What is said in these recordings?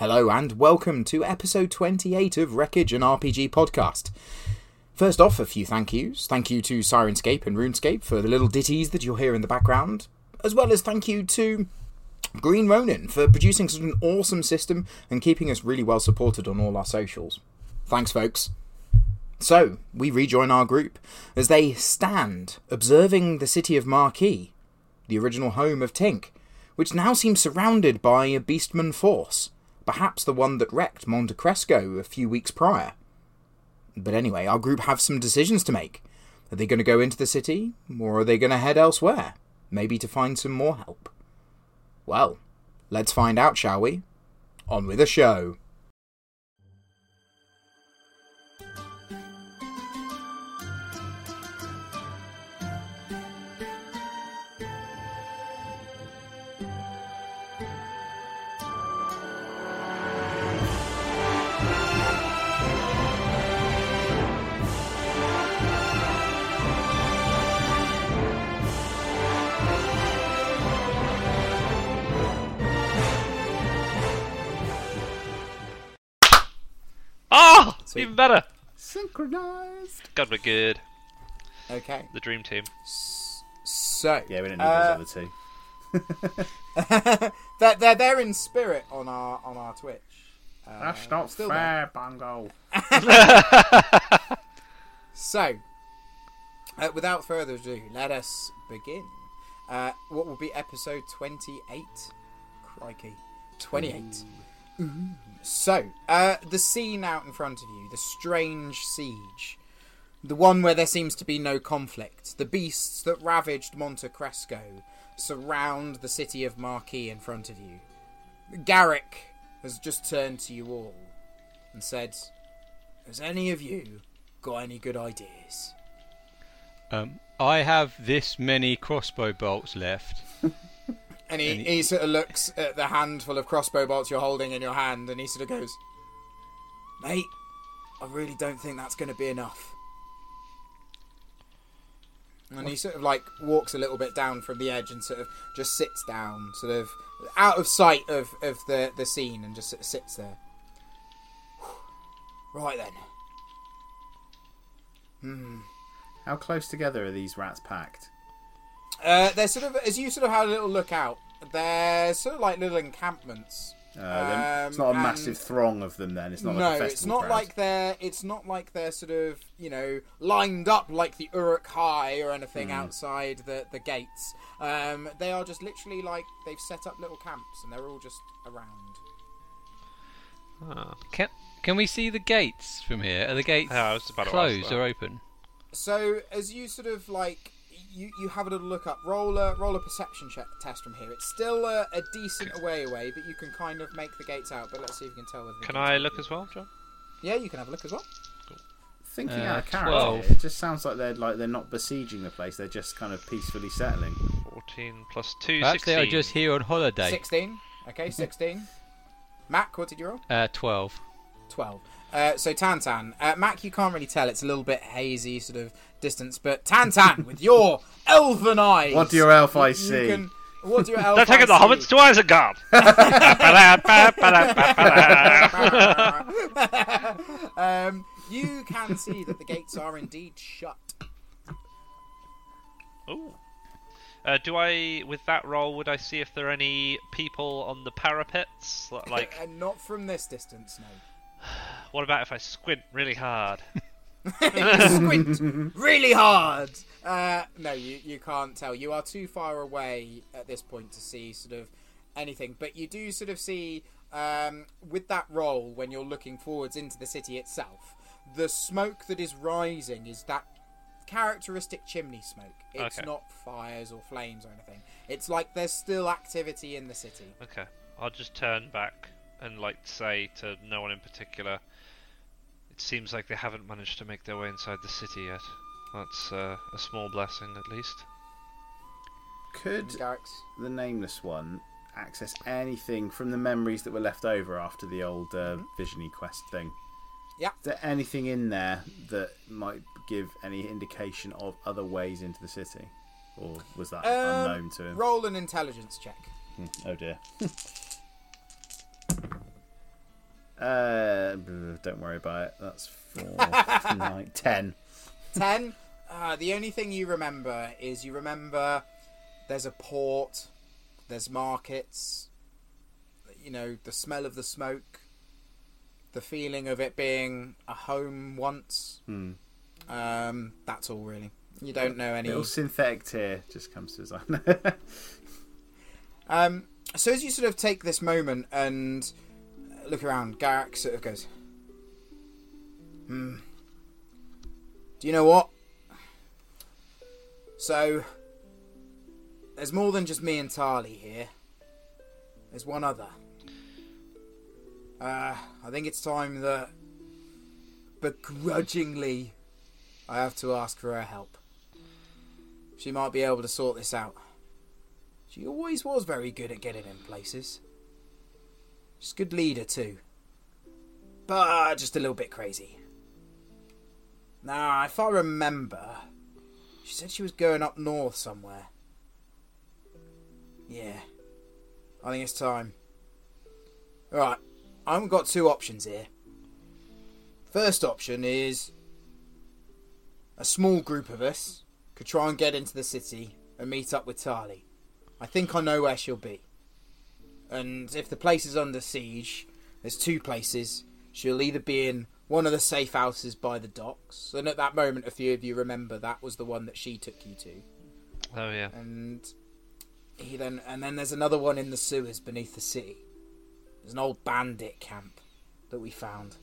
Hello and welcome to episode 28 of Wreckage and RPG podcast. First off, a few thank yous. Thank you to Syrinscape and RuneScape for the little ditties that you'll hear in the background, as well as thank you to Green Ronin for producing such an awesome system and keeping us really well supported on all our socials. Thanks, folks. So, we rejoin our group as they stand observing the city of Marquis, the original home of Tink, which now seems surrounded by a beastman force, perhaps the one that wrecked Monte Cresco a few weeks prior. But anyway, our group have some decisions to make. Are they going to go into the city, or are they going to head elsewhere? Maybe to find some more help? Well, let's find out, shall we? On with the show. Sweet. even better. Synchronized. God, we're good. Okay. The dream team. So, Yeah, we don't need uh, those other two. they're, they're they're in spirit on our on our Twitch. Uh, That's not still fair, Bungo. So, uh, without further ado, let us begin. Uh, what will be episode twenty-eight? Crikey, twenty-eight. So, uh, the scene out in front of you, the strange siege, the one where there seems to be no conflict, the beasts that ravaged Monte Cresco surround the city of Marquis in front of you. Garrick has just turned to you all and said, Has any of you got any good ideas? Um, I have this many crossbow bolts left. And he, And he sort of looks at the handful of crossbow bolts you're holding in your hand and he sort of goes, Mate, I really don't think that's going to be enough. And he sort of like walks a little bit down from the edge and sort of just sits down, sort of out of sight of, of the, the scene and just sort of sits there. Right then. Hmm. How close together are these rats packed? Uh, they're sort of as you sort of had a little look out. They're sort of like little encampments. Uh, they're- it's not a Um, massive throng of them. Then it's not no, like a festival it's not crowd. like they're. It's not like they're sort of you know lined up like the Uruk-hai or anything Hmm. outside the the gates. Um, they are just literally like they've set up little camps and they're all just around. Ah. Can can we see the gates from here? Are the gates Yeah, I was about to ask closed or open? So as you sort of like you, you have a little look up, roll a roll a perception check test from here. It's still a, a decent way away, but you can kind of make the gates out. But let's see if you can tell. whether the Can I look as well, John? Yeah, you can have a look as well. Thinking Uh, out of character, 12. it just sounds like they're like they're not besieging the place. They're just kind of peacefully settling. 14 plus 2, Perhaps 16. they are just here on holiday. Sixteen. Okay, sixteen. Mac, what did you roll? Uh, Twelve. 12. Uh, so Tantan, uh, Mac, you can't really tell. It's a little bit hazy, sort of distance. But Tantan, with your elven eyes, What do your elf eyes you see? Can, what do your elf They're taking the eyes hobbits see? to Isengard! um, you can see that the gates are indeed shut. Ooh. Uh, do I, with that roll, would I see if there are any people on the parapets? Like, and not from this distance, no. what about if I squint really hard? Squint really hard. Uh, no, you you can't tell. You are too far away at this point to see sort of anything. But you do sort of see um, with that roll when you're looking forwards into the city itself. The smoke that is rising is that characteristic chimney smoke. It's Okay. not fires or flames or anything. It's like there's still activity in the city. Okay, I'll just turn back and like say to no one in particular. It seems like they haven't managed to make their way inside the city yet. That's uh, a small blessing, at least. Could Garrick's. the nameless one access anything from the memories that were left over after the old uh, visiony quest thing? Yeah. Is there anything in there that might give any indication of other ways into the city, or was that Um, unknown to him? Roll an intelligence check. Hmm, Oh dear. Uh, don't worry about it. That's four, nine, ten. Ten. Uh, the only thing you remember is you remember there's a port, there's markets, you know, the smell of the smoke, the feeling of it being a home once. Hmm. Um, that's all really. You don't know any. Little synthetic tear just comes to eye. Um, so as you sort of take this moment and look around, Garrick sort of goes, "Hmm. Do you know what? So there's more than just me and Tali here. There's one other. Uh, I think it's time that begrudgingly I have to ask for her help. She might be able to sort this out. She always was very good at getting in places. She's a good leader too. But just a little bit crazy. Now, if I remember, she said she was going up north somewhere. Yeah. I think it's time. Right, I've got two options here. First option is a small group of us could try and get into the city and meet up with Tali. I think I know where she'll be. And if the place is under siege, there's two places. She'll either be in one of the safe houses by the docks, and at that moment, a few of you remember that was the one that she took you to. Oh yeah. And he then, and then there's another one in the sewers beneath the city. There's an old bandit camp that we found.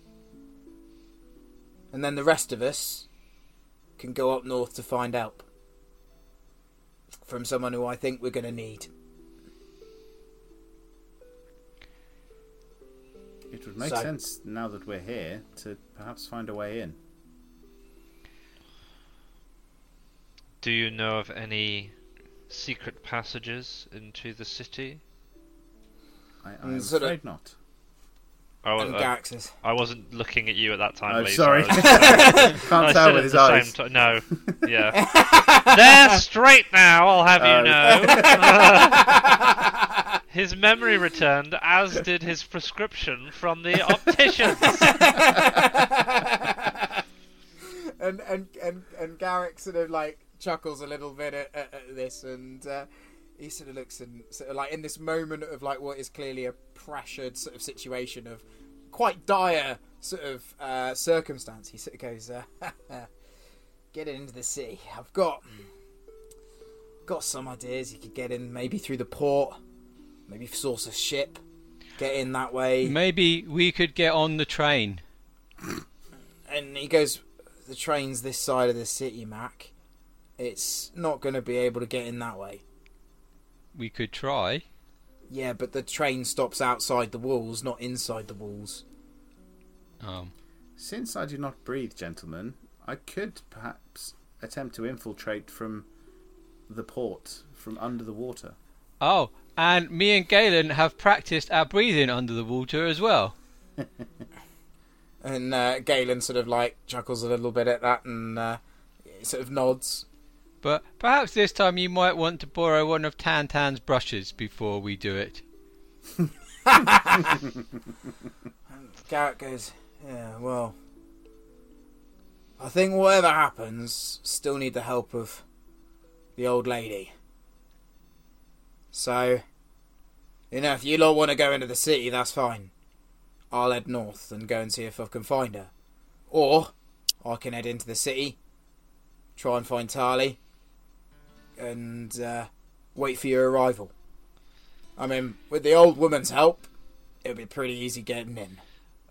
And then the rest of us can go up north to find help from someone who I think we're going to need. it would make So- sense now that we're here to perhaps find a way in. Do you know of any secret passages into the city? I, Mm, I'm sort of- afraid not. I, and uh, Garrick I wasn't looking at you at that time. Oh, Lee, sorry. so I Can't I tell said with at his the eyes. same ti- no. Yeah. They're straight now, I'll have you Oh. know. his memory returned, as did his prescription from the opticians. and and and and Garrick sort of like chuckles a little bit at, at, at this, and uh, he sort of looks and sort of like in this moment of like what is clearly a pressured sort of situation of quite dire sort of uh, circumstance. He sort of goes, uh, "Get into the city. I've got got some ideas. You could get in maybe through the port, maybe source a ship." Get in that way, Maybe we could get on the train. and he goes, "The train's this side of the city, Mac. It's not going to be able to get in that way." We could try. Yeah, but the train stops outside the walls, not inside the walls. Um, Since I do not breathe, gentlemen, I could perhaps attempt to infiltrate from the port, from under the water. oh, and me and Galen have practiced our breathing under the water as well. And uh, Galen sort of like chuckles a little bit at that and uh, sort of nods. But perhaps this time you might want to borrow one of Tantan's brushes before we do it. Garrick goes, "Yeah, well, I think whatever happens, still need the help of the old lady. So, you know, if you lot want to go into the city, that's fine. I'll head north and go and see if I can find her, or I can head into the city, try and find Tali, and uh, wait for your arrival. I mean, with the old woman's help, it'll be pretty easy getting in."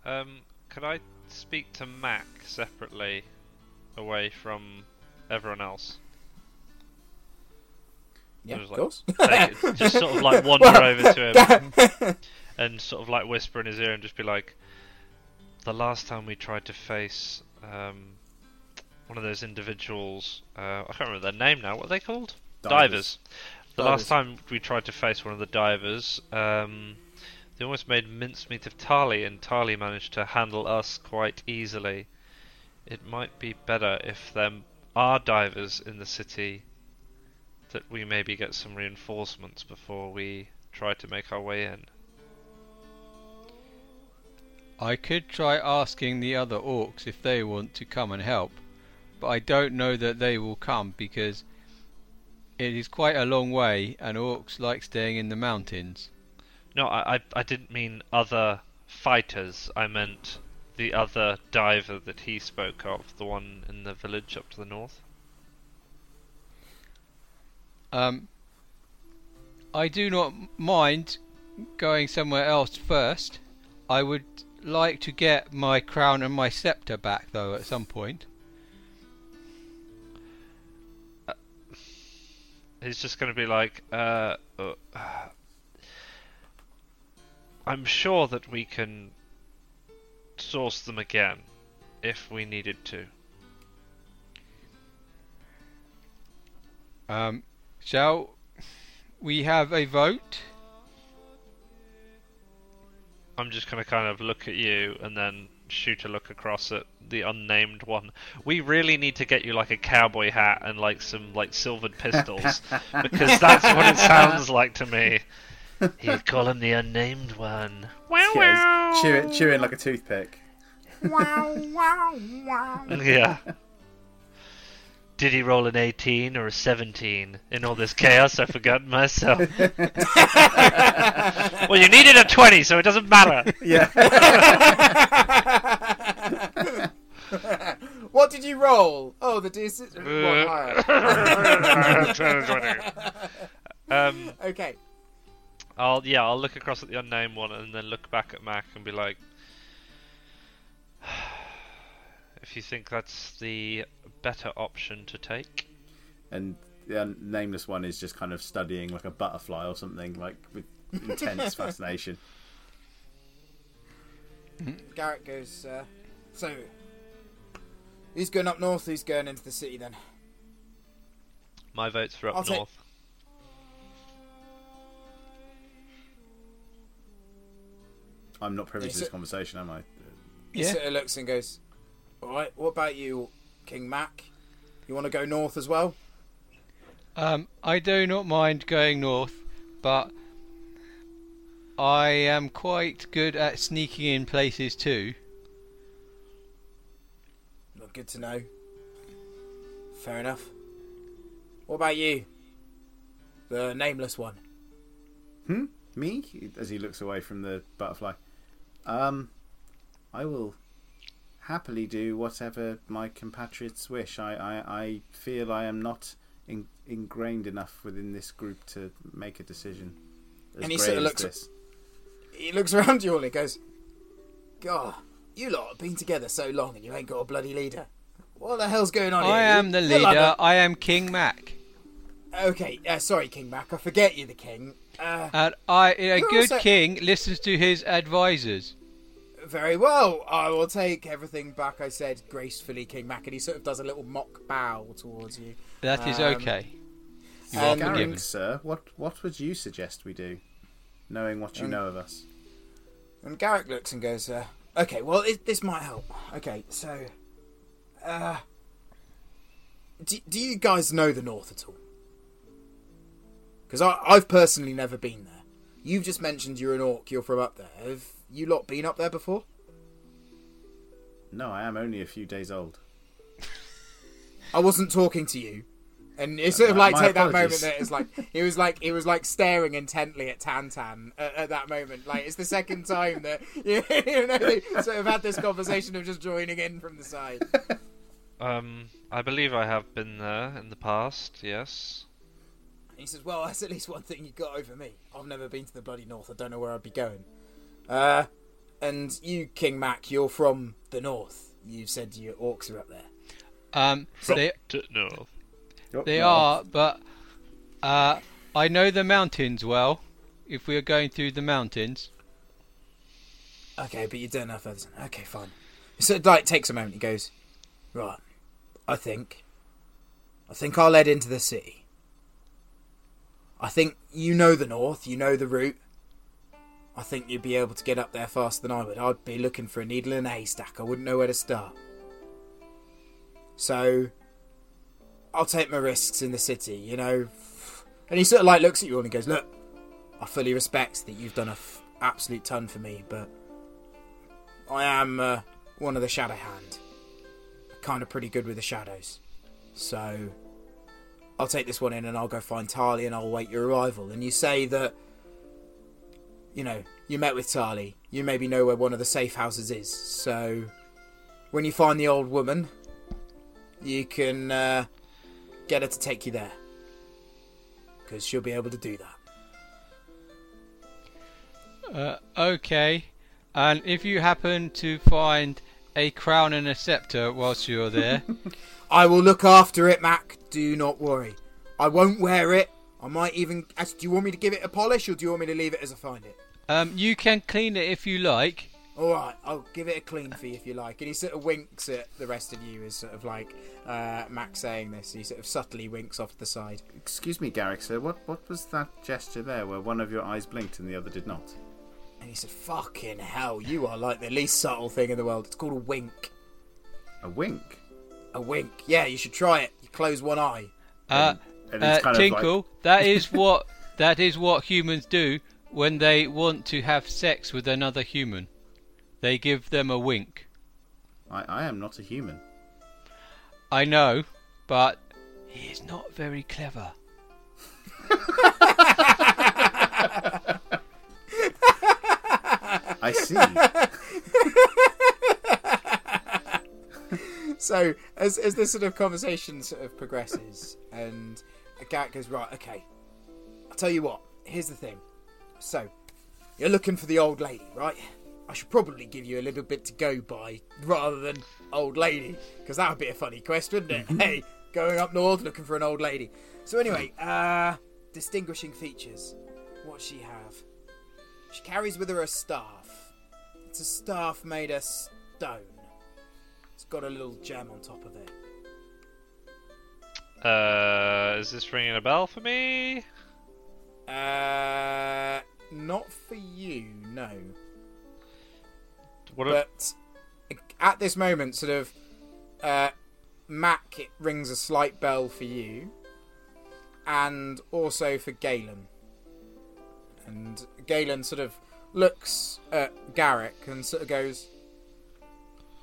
Um, could I speak to Mac separately, away from everyone else? Yeah, Just of like- course. Take just sort of like wander over to him and sort of like whisper in his ear and just be like, "The last time we tried to face um, one of those individuals, uh, I can't remember their name now. What are they called? Divers. The Divers. last time we tried to face one of the divers, um, they almost made mincemeat of Tali, and Tali managed to handle us quite easily. It might be better if there are divers in the city that we maybe get some reinforcements before we try to make our way in. I could try asking the other orcs if they want to come and help, but I don't know that they will come because it is quite a long way and orcs like staying in the mountains. No, I, I, I didn't mean other fighters. I meant the other diver that he spoke of, the one in the village up to the north. Um, I do not mind going somewhere else first. I would like to get my crown and my scepter back, though, at some point. He's just going to be like, uh, uh, I'm sure that we can source them again if we needed to. Um, shall we have a vote? I'm just going to kind of look at you and then shoot a look across at the unnamed one. We really need to get you like a cowboy hat and like some like silvered pistols because that's what it sounds like to me. He'd call him the unnamed one. Wow Yeah, he's chewing, chewing like a toothpick. Wow, wow, wow. Yeah. Did he roll an 18 or a 17? In all this chaos, I've forgotten myself. well, you needed a 20, so it doesn't matter. Yeah. what did you roll? Oh, the D6. one higher. um, okay. I'll yeah, I'll look across at the unnamed one and then look back at Mac and be like, if you think that's the better option to take. and the nameless one is just kind of studying like a butterfly or something, like with intense fascination. Garrick goes, uh, so. Who's going up north? he's going into the city then? My vote's for up I'll take- north. I'm not privy to this it- conversation, am I? He Yeah. sort of looks and goes, Alright, what about you, King Mac? You want to go north as well? Um, I do not mind going north, but I am quite good at sneaking in places too. Not good to know. Fair enough. What about you? The nameless one. Hmm? Me? As he looks away from the butterfly. Um, I will happily do whatever my compatriots wish. I, I, I feel I am not in, ingrained enough within this group to make a decision. And he sort of looks- this. He looks around you all and he goes, God, you lot have been together so long and you ain't got a bloody leader. What the hell's going on here? I am the You're like leader. I am King Mac, Okay, uh, sorry, King Mac. I forget you're the king. Uh, and I, a good also- king, listens to his advisors. Very well. I will take everything back I said gracefully, King Mac. And he sort of does a little mock bow towards you. That is Um, okay. You and- are forgiven. Garrick, sir, what, what would you suggest we do, knowing what you Um, know of us? And Garrick looks and goes, uh, "Okay, well, it, this might help. Okay, so, uh, do, do you guys know the North at all? Because I've personally never been there. You've just mentioned you're an orc. You're from up there. Have you lot been up there before? No, I am only a few days old. I wasn't talking to you." And it's sort of like my take that moment apologies. that it's like he was like he was like staring intently at Tantan at, at that moment. Like it's the second time that you know they sort of had this conversation of just joining in from the side. Um, I believe I have been there in the past. Yes. And he says, "Well, that's at least one thing you got over me. I've never been to the bloody north. I don't know where I'd be going." Uh, and you, King Mac, you're from the north. You said your orcs are up there. Um, they To north. They no. are, but uh, I know the mountains well. If we are going through the mountains, Okay, but you don't know further. than- Okay, fine. So it like takes a moment. He goes, "Right, I think, I think I'll head into the city. I think you know the north. You know the route." I think you'd be able to get up there faster than I would. I'd be looking for a needle in a haystack. I wouldn't know where to start. So, I'll take my risks in the city, you know. And he sort of like looks at you and he goes, "Look, I fully respect that you've done a f- absolute ton for me, but I am uh, one of the Shadow Hand. Kind of pretty good with the shadows. So I'll take this one in and I'll go find Tali and I'll wait your arrival. And you say that, you know, you met with Tali. You maybe know where one of the safe houses is. So when you find the old woman, you can uh, get her to take you there. Because she'll be able to do that. Uh, okay. And if you happen to find a crown and a scepter whilst you're there, I will look after it, Mac. Do not worry. I won't wear it. I might even. Do you want me to give it a polish, or do you want me to leave it as I find it? Um, you can clean it if you like. All right, I'll give it a clean fee if you like. And he sort of winks at the rest of you, as sort of like uh, Mac saying this. He sort of subtly winks off to the side. Excuse me, Garrick, sir. What what was that gesture there, where one of your eyes blinked and the other did not? And he said, "Fucking hell, you are like the least subtle thing in the world. It's called a wink. A wink. A wink. Yeah, you should try it. You close one eye. Uh, And uh, it's kind of Tinkle, like, that is what that is what humans do when they want to have sex with another human. They give them a wink. I, I am not a human. I know, but he is not very clever. I see. So as as this sort of conversation sort of progresses, and Garrick goes, right, okay. I'll tell you what. Here's the thing. So you're looking for the old lady, right? I should probably give you a little bit to go by rather than old lady, because that would be a funny quest, wouldn't it? hey, going up north looking for an old lady. So anyway, uh, distinguishing features. What she have? She carries with her a staff. It's a staff made of stone. It's got a little gem on top of it. Uh, is this ringing a bell for me? Uh, not for you, no. What? A, But at this moment, sort of, uh, Mac it rings a slight bell for you, and also for Galen. And Galen sort of looks at Garrick and sort of goes,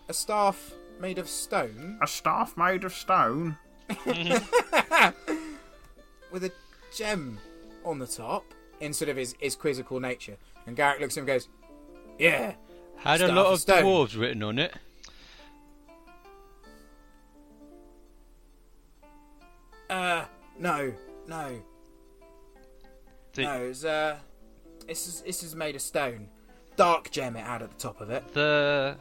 "A staff made of stone a staff made of stone. with a gem on the top." In sort of his, his quizzical nature, and Garrick looks at him and goes, "Yeah, Had a lot of stone. dwarves written on it. Uh, no, no, the, no. It's uh, this is this is made of stone. Dark gem it had at the top of it. the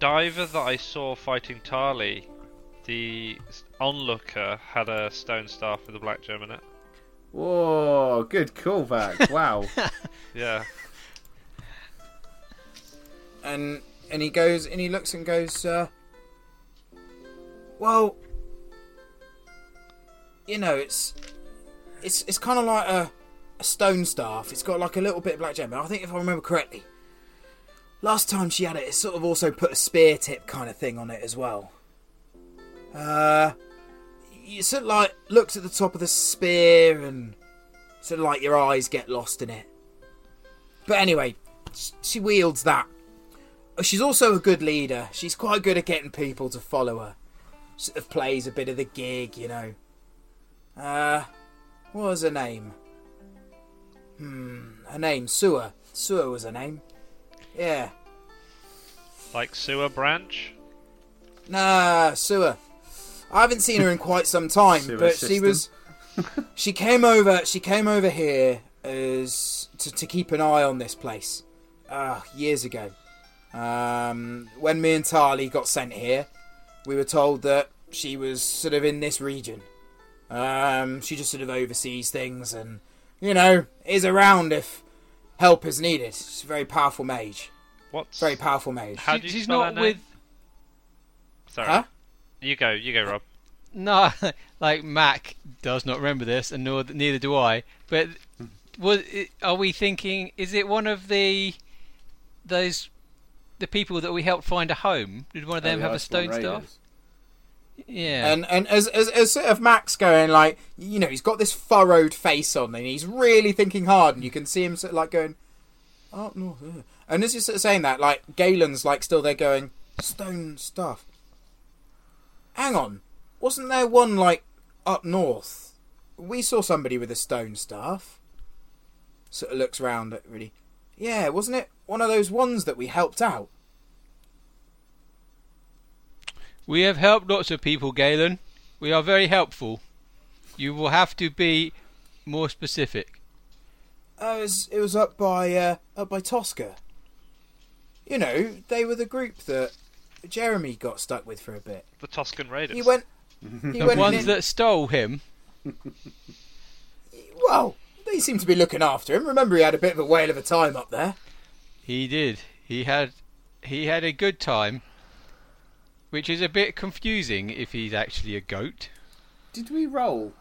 diver that I saw fighting Tali, the onlooker had a stone staff with a black gem in it. Whoa, good callback. Wow. Yeah. And and he goes and he looks and goes, uh, well, you know, it's it's it's kind of like a, a stone staff. It's got like a little bit of black gem. And I think if I remember correctly, last time she had it, it sort of also put a spear tip kind of thing on it as well. Uh, you sort of like looks at the top of the spear and sort of like your eyes get lost in it. But anyway, she wields that. She's also a good leader. She's quite good at getting people to follow her. Sort of plays a bit of the gig, you know. Uh, what was her name? Hmm, her name Sua. Sua was her name. Yeah. Like sewer branch. Nah, Sua. I haven't seen her in quite some time, Sewer but she was. She came over. She came over here as to, to keep an eye on this place. Uh, years ago, um, when me and Tali got sent here, we were told that she was sort of in this region. Um, she just sort of oversees things, and you know is around if help is needed. She's a very powerful mage. What's Very powerful mage. How She- do you she's spell not her with? Sorry. Huh? You go. You go, Rob. no, like Mac does not remember this, and nor neither do I. But was it, are we thinking? Is it one of the those the people that we helped find a home? Did one of them Oh, have a stone staff? Yeah. And and as, as as sort of Max going like, you know, he's got this furrowed face on, and he's really thinking hard, and you can see him sort of like going, up north. uh." And as you're sort of saying that, like Galen's like still there going stone stuff. Hang on, wasn't there one like up north? We saw somebody with a stone staff. Sort of looks round at really. Yeah, wasn't it one of those ones that we helped out? We have helped lots of people, Galen. We are very helpful. You will have to be more specific. Uh, it was it was up by uh, up by Tosca. You know, they were the group that Jeremy got stuck with for a bit. The Tusken Raiders. He went. He The went ones in- that stole him. Well, they seem to be looking after him. Remember, he had a bit of a whale of a time up there. He did. He had he had a good time, which is a bit confusing if he's actually a goat. Did we roll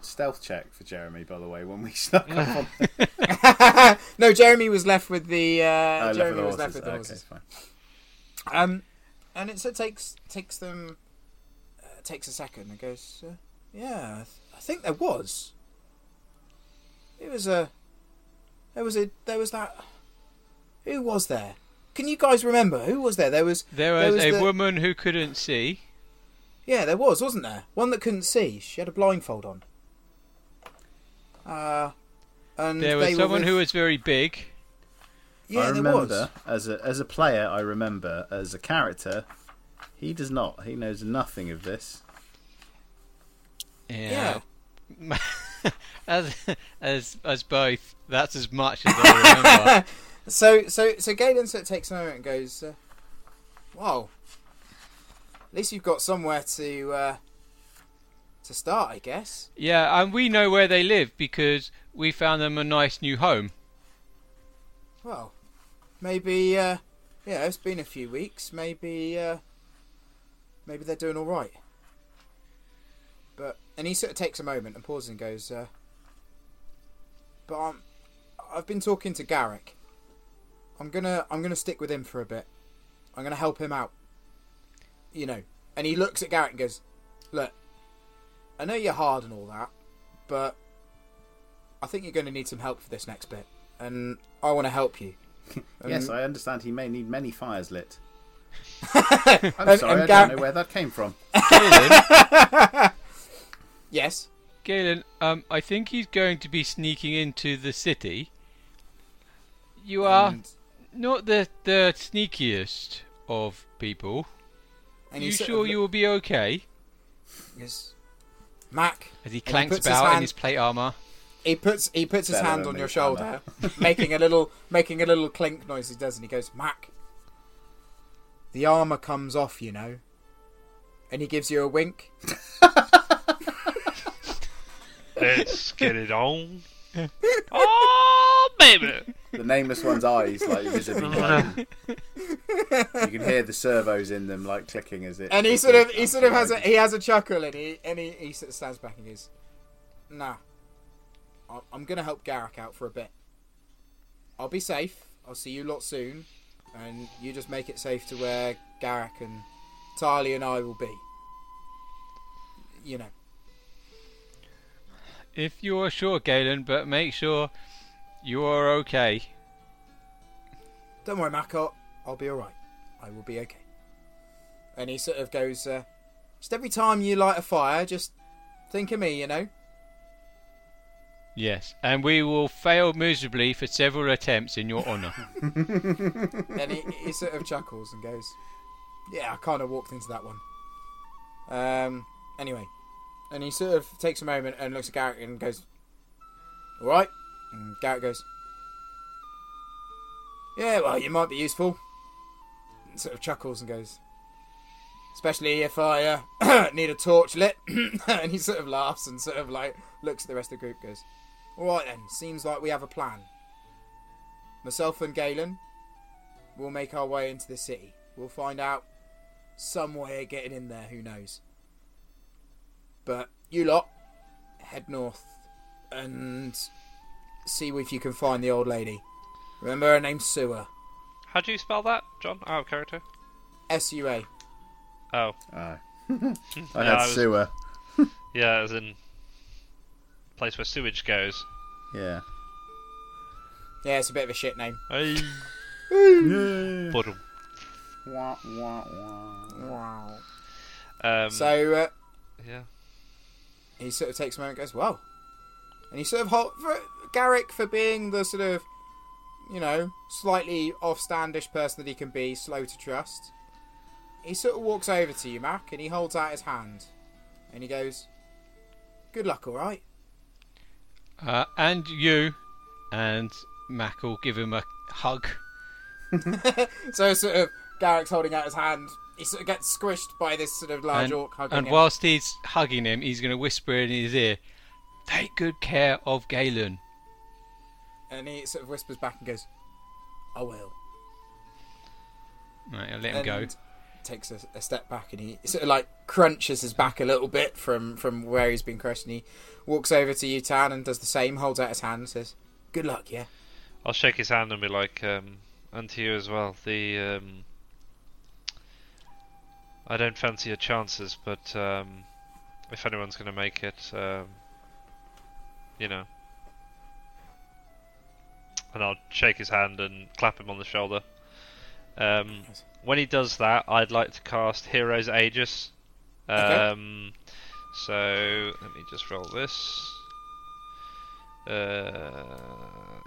stealth check for Jeremy? By the way, when we snuck up on no, Jeremy was left with the. Uh, Oh, left Jeremy with the was left with the Okay, horses. fine. Um, and it so takes takes them uh, takes a second and goes, uh, yeah, I, th- I think there was. It was a. There was a. There was that. Who was there? Can you guys remember who was there? There was. There There was, was a the- woman who couldn't see. Yeah, there was, wasn't there? One that couldn't see. She had a blindfold on. Uh, and There was someone with- who was very big. Yeah, I there remember was. as a as a player. I remember as a character. He does not. He knows nothing of this. Yeah. as as as both. That's as much as I remember. So so so Galen sort of takes a moment and goes, uh, "Wow, at least you've got somewhere to uh, to start, I guess." yeah, and we know where they live because we found them a nice new home. Well, maybe uh, yeah, it's been a few weeks. Maybe uh, maybe they're doing all right. But and he sort of takes a moment and pauses and goes, uh, "But I'm, I've been talking to Garrick. I'm gonna I'm gonna stick with him for a bit. I'm gonna help him out. You know." And he looks at Garrick and goes, "Look, I know you're hard and all that, but I think you're going to need some help for this next bit, and I want to help you." yes, I understand. He may need many fires lit. I'm sorry, and I Gar- don't know where that came from. Galen, Yes. Galen, um, I think he's going to be sneaking into the city. You are And, not the the sneakiest of people. and you sure of you will be okay? Yes. Mac. As he he clanks puts his about in his plate armor. He puts he puts his Better hand on your shoulder, making a little making a little clink noise. He does, and he goes, "Mac, the armor comes off, you know." And he gives you a wink. Let's get it on. oh, baby! The nameless one's eyes, like visibly glowing. You can hear the servos in them, like clicking as it. And he sort of he sort of has a he has a chuckle, and he and he, he sort of stands back and goes, "Nah, I- I'm gonna help Garrick out for a bit. I'll be safe. I'll see you lot soon, and you just make it safe to where Garrick and Tali and I will be. You know." If you are sure, Galen, but make sure you are okay. Don't worry, Mac. I'll, be all right. I will be okay. And he sort of goes, uh, just every time you light a fire, just think of me, you know. Yes, and we will fail miserably for several attempts in your honour. and he, he sort of chuckles and goes, "Yeah, I kind of walked into that one." Um. Anyway, and he sort of takes a moment and looks at Garrick and goes, "All right." And Garrick goes, "Yeah, well, you might be useful." And sort of chuckles and goes, "Especially if I uh, need a torch lit." and he sort of laughs and sort of like looks at the rest of the group. Goes, "All right then. Seems like we have a plan." Myself and Galen We'll make our way into the city. We'll find out some way of getting in there, who knows. But you lot, head north and see if you can find the old lady. Remember her name's Sua. How do you spell that, John? Out of character? S U A. Oh, Ah. I had I was- sewer. yeah, as in place where sewage goes. Yeah. Yeah, it's a bit of a shit name. Hey. Yeah. Bottom. Wah, wah, wah. Wow. Um, So uh, yeah. he sort of takes a moment and goes, well. And he sort of, hot for Garrick for being the sort of, you know, slightly offstandish person that he can be, slow to trust. He sort of walks over to you, Mac, and he holds out his hand. And he goes, good luck, alright? Uh, and you, and Mac will give him a hug. So sort of, Garrick's holding out his hand. He sort of gets squished by this sort of large and, orc hugging and him. whilst he's hugging him, he's going to whisper in his ear, "Take good care of Galen." And he sort of whispers back and goes, I will. Right, I'll let him go. Takes a, a step back and he sort of like crunches his back a little bit from, from where he's been crushed. And he walks over to you, Tan, and does the same. Holds out his hand and says, "Good luck, yeah." I'll shake his hand and be like, um, and to you as well. The um, I don't fancy your chances, but um, if anyone's going to make it, um, you know. And I'll shake his hand and clap him on the shoulder. Um, Nice. when he does that, I'd like to cast Heroes Aegis. Okay. Um, so let me just roll this. Uh,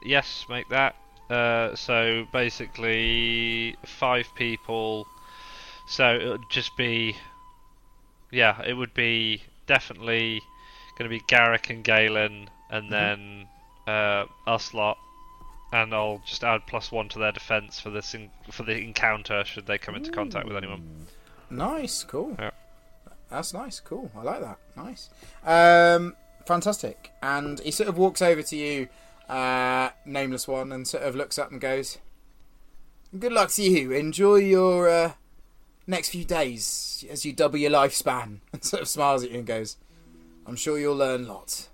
yes, make that. Uh, so basically, five people. So it would just be, yeah, it would be definitely going to be Garrick and Galen, and then uh, us lot, and I'll just add plus one to their defense for this in- for the encounter should they come into contact with anyone. Nice, cool. Yeah. That's nice, cool. I like that. Nice. Um, fantastic. And he sort of walks over to you, uh, nameless one, and sort of looks up and goes, "Good luck to you. Enjoy your uh, next few days as you double your lifespan." And sort of smiles at you and goes, "I'm sure you'll learn lots."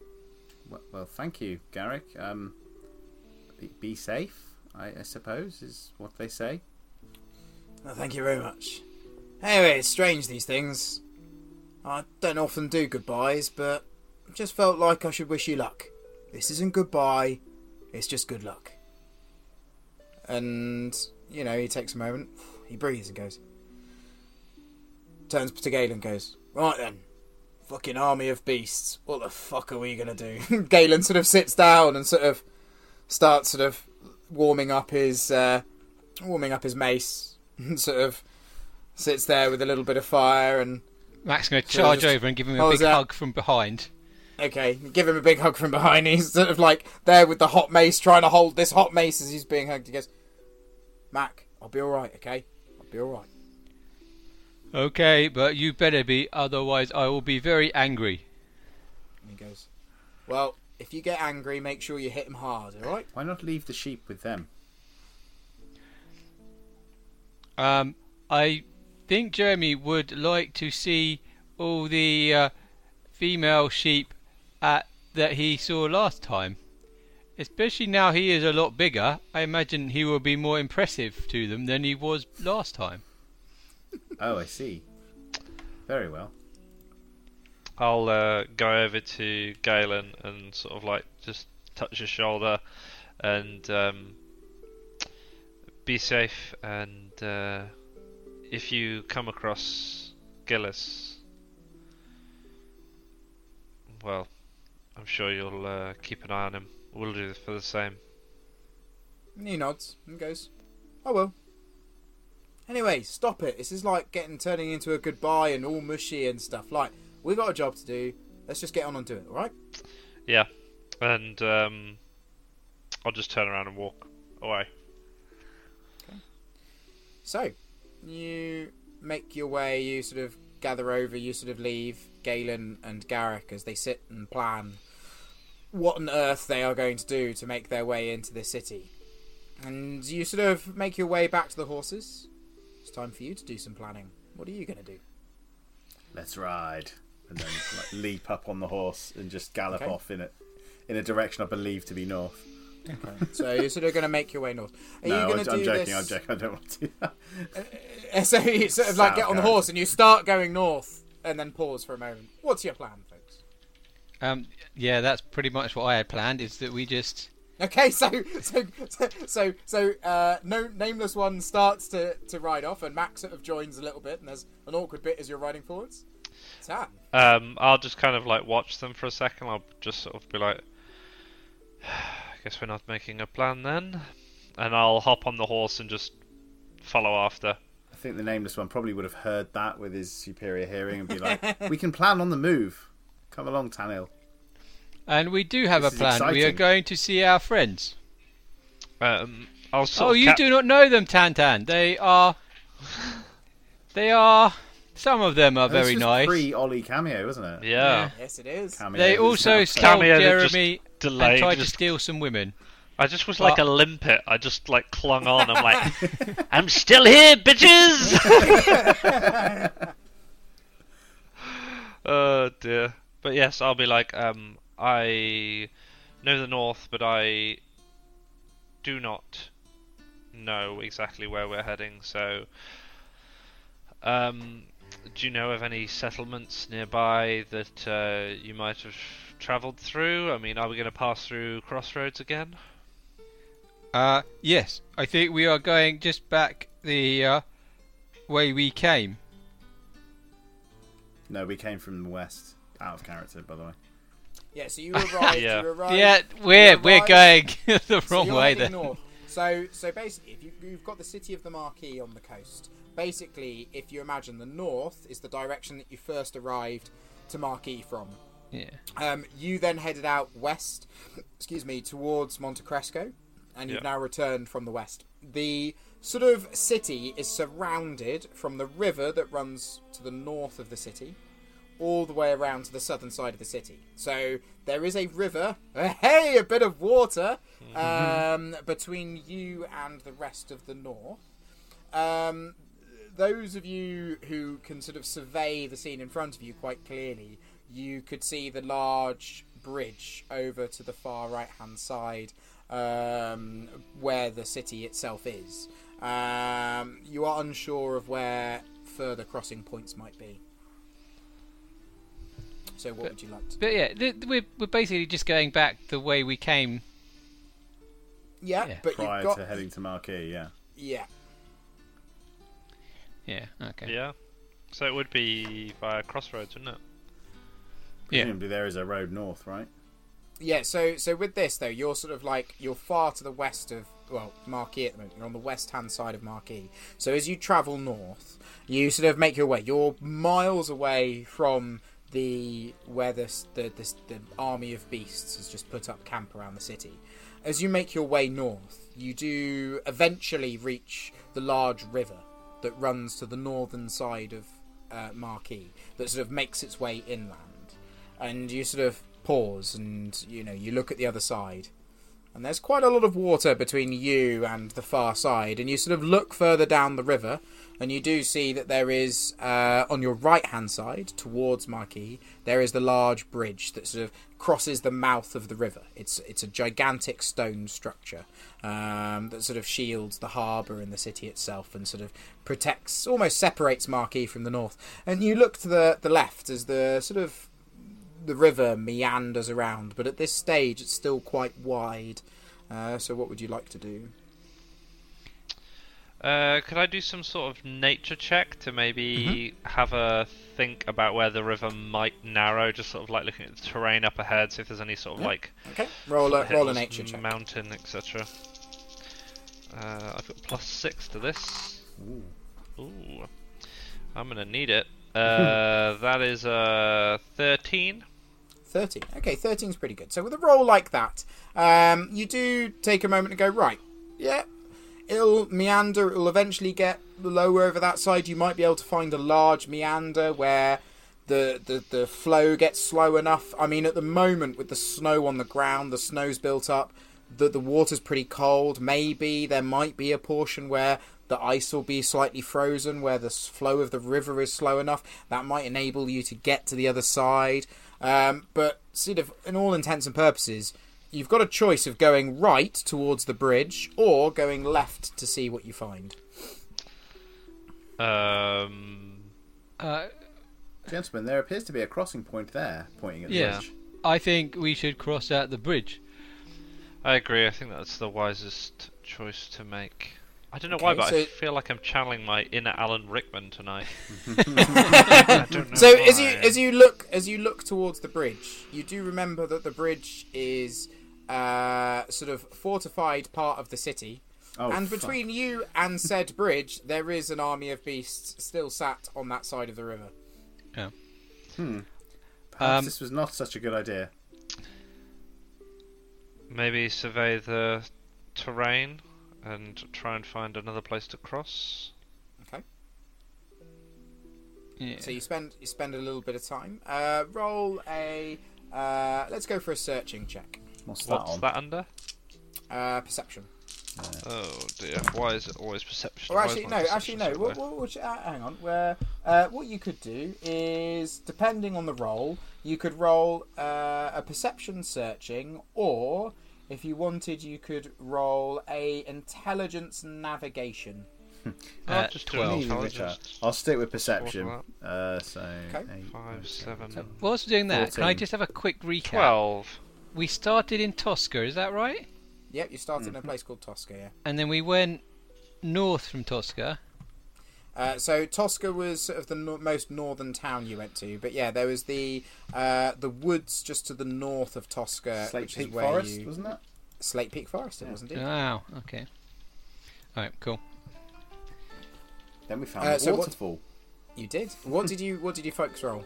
Well, well, thank you, Garrick. Um, be, safe, I, I suppose, is what they say. Oh, thank you very much. Anyway, it's strange these things. I don't often do goodbyes, but just felt like I should wish you luck. This isn't goodbye, it's just good luck. And, you know, he takes a moment, he breathes and goes. Turns to Galen and goes, Right then, fucking army of beasts, what the fuck are we gonna do? Galen sort of sits down and sort of starts sort of warming up his, uh, warming up his mace, sort of sits there with a little bit of fire and Mac's going to So charge over and give him a big hug from behind. okay, give him a big hug from behind. He's sort of like there with the hot mace, trying to hold this hot mace as he's being hugged. He goes, "Mac, I'll be all right. Okay, I'll be all right." Okay, but you better be, otherwise I will be very angry. And he goes, "Well, if you get angry, make sure you hit him hard. All right." Why not leave the sheep with them? Um, I think Jeremy would like to see all the uh, female sheep at, that he saw last time. Especially now he is a lot bigger, I imagine he will be more impressive to them than he was last time. Oh, I see. Very well. I'll uh, go over to Galen and sort of like just touch his shoulder and um, be safe. And uh, if you come across Gillis, well, I'm sure you'll uh, keep an eye on him. We'll do for the same. He nods and goes, "I will." Anyway, stop it. This is like getting turning into a goodbye and all mushy and stuff. Like we got a job to do. Let's just get on and do it. All right. Yeah, and um, I'll just turn around and walk away. Okay. So, you make your way, you sort of gather over, you sort of leave Galen and Garrick as they sit and plan what on earth they are going to do to make their way into the city. And you sort of make your way back to the horses. It's time for you to do some planning. What are you going to do? Let's ride. And then like, leap up on the horse and just gallop Okay. off in a, in a direction I believe to be north. so you're sort of going to make your way north. Are no, you I'm, going to I'm do joking, this? I'm joking. I don't want to do that. Uh, So you sort of like South get on the horse and you start going north, and then pause for a moment. What's your plan, folks? Um, yeah, that's pretty much what I had planned. Is that we just Okay, so so so so, so uh, no nameless one starts to, to ride off, and Max sort of joins a little bit, and there's an awkward bit as you're riding forwards. Tan. Um, I'll just kind of like watch them for a second. I'll just sort of be like, I guess we're not making a plan then, and I'll hop on the horse and just follow after. I think the nameless one probably would have heard that with his superior hearing and be like, "We can plan on the move. Come along, Tanil." And we do have This a is plan. We are going to see our friends. Um, I'll Oh, of you cap- do not know them, Tantan. They are. They are. Some of them are This very was nice. Pre Ollie cameo, wasn't it? Yeah. Yes, it is. Cameo They also now- stole Cameo that just Jeremy and delayed, tried to just- steal some women. I just was like a limpet. I just like clung on. I'm like, I'm still here, bitches. oh dear. But yes, I'll be like, um, I know the north, but I do not know exactly where we're heading. So, um, do you know of any settlements nearby that uh, you might have travelled through? I mean, are we going to pass through crossroads again? Uh, yes, I think we are going just back the uh, way we came. No, we came from the west. Out of character, by the way. Yeah, so you arrived. Yeah. You arrived. yeah, we're you we're going the wrong you're way then. north. So, so basically, if you, you've got the city of the Marquis on the coast, basically, if you imagine the north is the direction that you first arrived to Marquis from. Yeah. Um, you then headed out west, excuse me, towards Monte Cresco, and you've Yeah. now returned from the west. The sort of city is surrounded from the river that runs to the north of the city, all the way around to the southern side of the city. So there is a river, hey, a bit of water, um, between you and the rest of the north. Um, those of you who can sort of survey the scene in front of you quite clearly, you could see the large bridge over to the far right hand side um, where the city itself is. Um, you are unsure of where further crossing points might be. So, what would you like to do? But yeah, th- we're we're basically just going back the way we came. Yeah, yeah. but Prior you've got. to heading to Marquis, yeah. Yeah, Yeah. Okay. Yeah. So it would be via crossroads, wouldn't it? Yeah. Presumably there is a road north, right? Yeah, so so with this though, you're sort of like you're far to the west of well Marquis at the moment. You're on the west hand side of Marquis. So as you travel north, you sort of make your way. You're miles away from the where the the, the the army of beasts has just put up camp around the city. As you make your way north, you do eventually reach the large river that runs to the northern side of uh, that sort of makes its way inland. And you sort of pause and you know you look at the other side. And there's quite a lot of water between you and the far side and you sort of look further down the river and you do see that there is uh, on your right hand side towards Marquis there is the large bridge that sort of crosses the mouth of the river it's it's a gigantic stone structure um, that sort of shields the harbour and the city itself and sort of protects almost separates Marquis from the north and you look to the the left as the sort of the river meanders around, but at this stage it's still quite wide. Uh, so, what would you like to do? Uh, could I do some sort of nature check to maybe have a think about where the river might narrow? Just sort of like looking at the terrain up ahead, see if there's any sort of Yeah. like Okay, roll a sort roll a nature check. mountain, etc. Uh, I've got plus six to this. Ooh, I'm gonna need it. Uh, that is uh, thirteen. 13. Okay, 13 is pretty good. So with a roll like that, um, you do take a moment to go, right, yeah, it'll meander, it'll eventually get lower over that side. You might be able to find a large meander where the, the, the flow gets slow enough. I mean, at the moment, with the snow on the ground, the snow's built up, the, the water's pretty cold. Maybe there might be a portion where the ice will be slightly frozen, where the flow of the river is slow enough. That might enable you to get to the other side. Um, but sort of, in all intents and purposes, you've got a choice of going right towards the bridge or going left to see what you find. Um, Uh, Gentlemen, there appears to be a crossing point there, pointing at the Yeah. bridge. I think we should cross out the bridge. I agree. I think that's the wisest choice to make. I don't know why, but so- I feel like I'm channeling my inner Alan Rickman tonight. I don't know So as you as you look as you look towards the bridge, you do remember that the bridge is uh, sort of fortified part of the city, Oh, and fuck. between you and said bridge, there is an army of beasts still sat on that side of the river. Yeah. Hmm. Perhaps Um, this was not such a good idea. maybe survey the terrain and try and find another place to cross. Yeah. So you spend you spend a little bit of time. Uh, roll a. Uh, let's go for a searching check. What's that What's on? that under? Uh, perception. Oh dear, why is it always perception? Or Why is actually, my no, actually, no. so What, low? what, what, uh, hang on. Where, uh, what you could do is, depending on the roll, you could roll uh, a perception searching, or if you wanted, you could roll a intelligence navigation. I'll Uh, just do 12. Really, Richard. intelligence. I'll stick with perception. Swap Uh, so Okay. eight, Five, nine, seven. ten. Whilst we're doing that, can I 14. just have a quick recap? Twelve. We started in Tosca, is that right? Yep, you started Mm-hmm. in a place called Tosca. Yeah. And then we went north from Tosca. Uh, so Tosca was sort of the no- most northern town you went to, but yeah, there was the uh, the woods just to the north of Tosca, Slate which is Peak where Forest, you wasn't that? Slate Peak Forest. It Yeah. wasn't it? Wow, okay. Alright, cool. Then we found Uh, the so what- waterfall. You did. What did you What did you folks roll?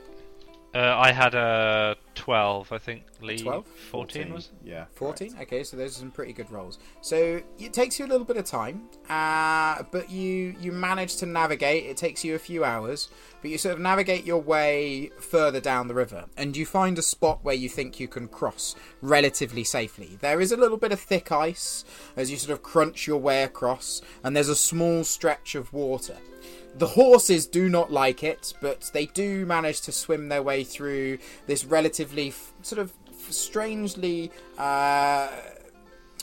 Uh, I had a twelve, I think. Lee 12? fourteen was. it? Yeah. 14 okay so those are some pretty good rolls so it takes you a little bit of time uh, but you you manage to navigate it takes you a few hours but you sort of navigate your way further down the river and you find a spot where you think you can cross relatively safely there is a little bit of thick ice as you sort of crunch your way across and there's a small stretch of water the horses do not like it, but they do manage to swim their way through this relatively f- sort of strangely uh,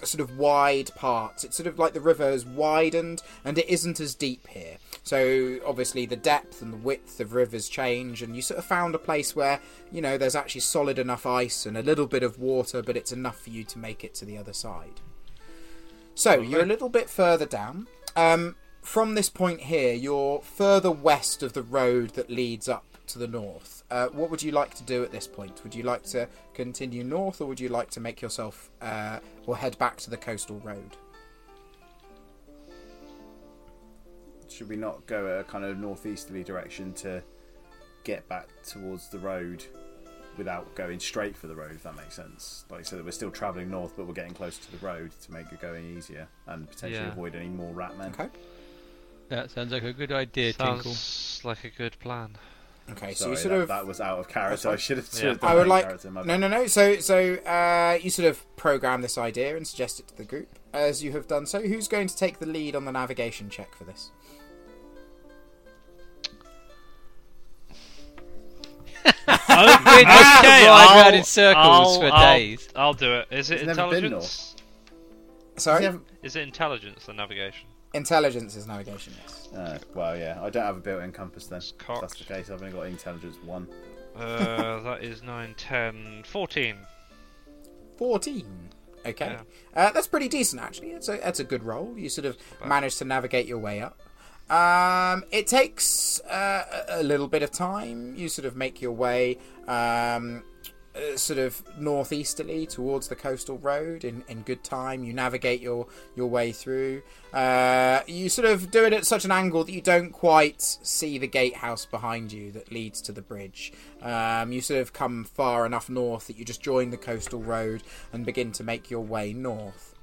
sort of wide part. It's sort of like the river has widened and it isn't as deep here. So obviously the depth and the width of rivers change, and you sort of found a place where you know there's actually solid enough ice and a little bit of water, but it's enough for you to make it to the other side. So you're a little bit further down. Um, from this point here, you're further west of the road that leads up to the north. Uh, what would you like to do at this point? Would you like to continue north, or would you like to make yourself uh, or head back to the coastal road? Should we not go a kind of northeasterly direction to get back towards the road without going straight for the road, if that makes sense? Like, so that we're still travelling north, but we're getting closer to the road to make it going easier and potentially Yeah. avoid any more rat men. Okay. That sounds like a good idea, Tinkle. Sounds like a good plan. Okay, so Sorry, you sort that, of that was out of character. fine. I should have. Yeah. should have done I would like character, no, no, no. So, so uh, you sort of program this idea and suggest it to the group. As you have done so, who's going to take the lead on the navigation check for this? okay, ride round in circles for I'll, days. I'll do it. Is it He's intelligence? Sorry, Does he have- Is it intelligence? The navigation. Intelligence is navigation. Yes. Uh, well, yeah, I don't have a built-in compass then. If cocked. that's the case. I've only got intelligence one. Uh, that is 9, 10, 14. Fourteen. Okay, Yeah. uh, that's pretty decent actually. It's a that's a good roll. You sort of bad. manage to navigate your way up. Um, it takes uh, a a little bit of time. You sort of make your way um, uh, sort of northeasterly towards the coastal road in, in good time. You navigate your, your way through. Uh, you sort of do it at such an angle that you don't quite see the gatehouse behind you that leads to the bridge. Um, you sort of come far enough north that you just join the coastal road and begin to make your way north.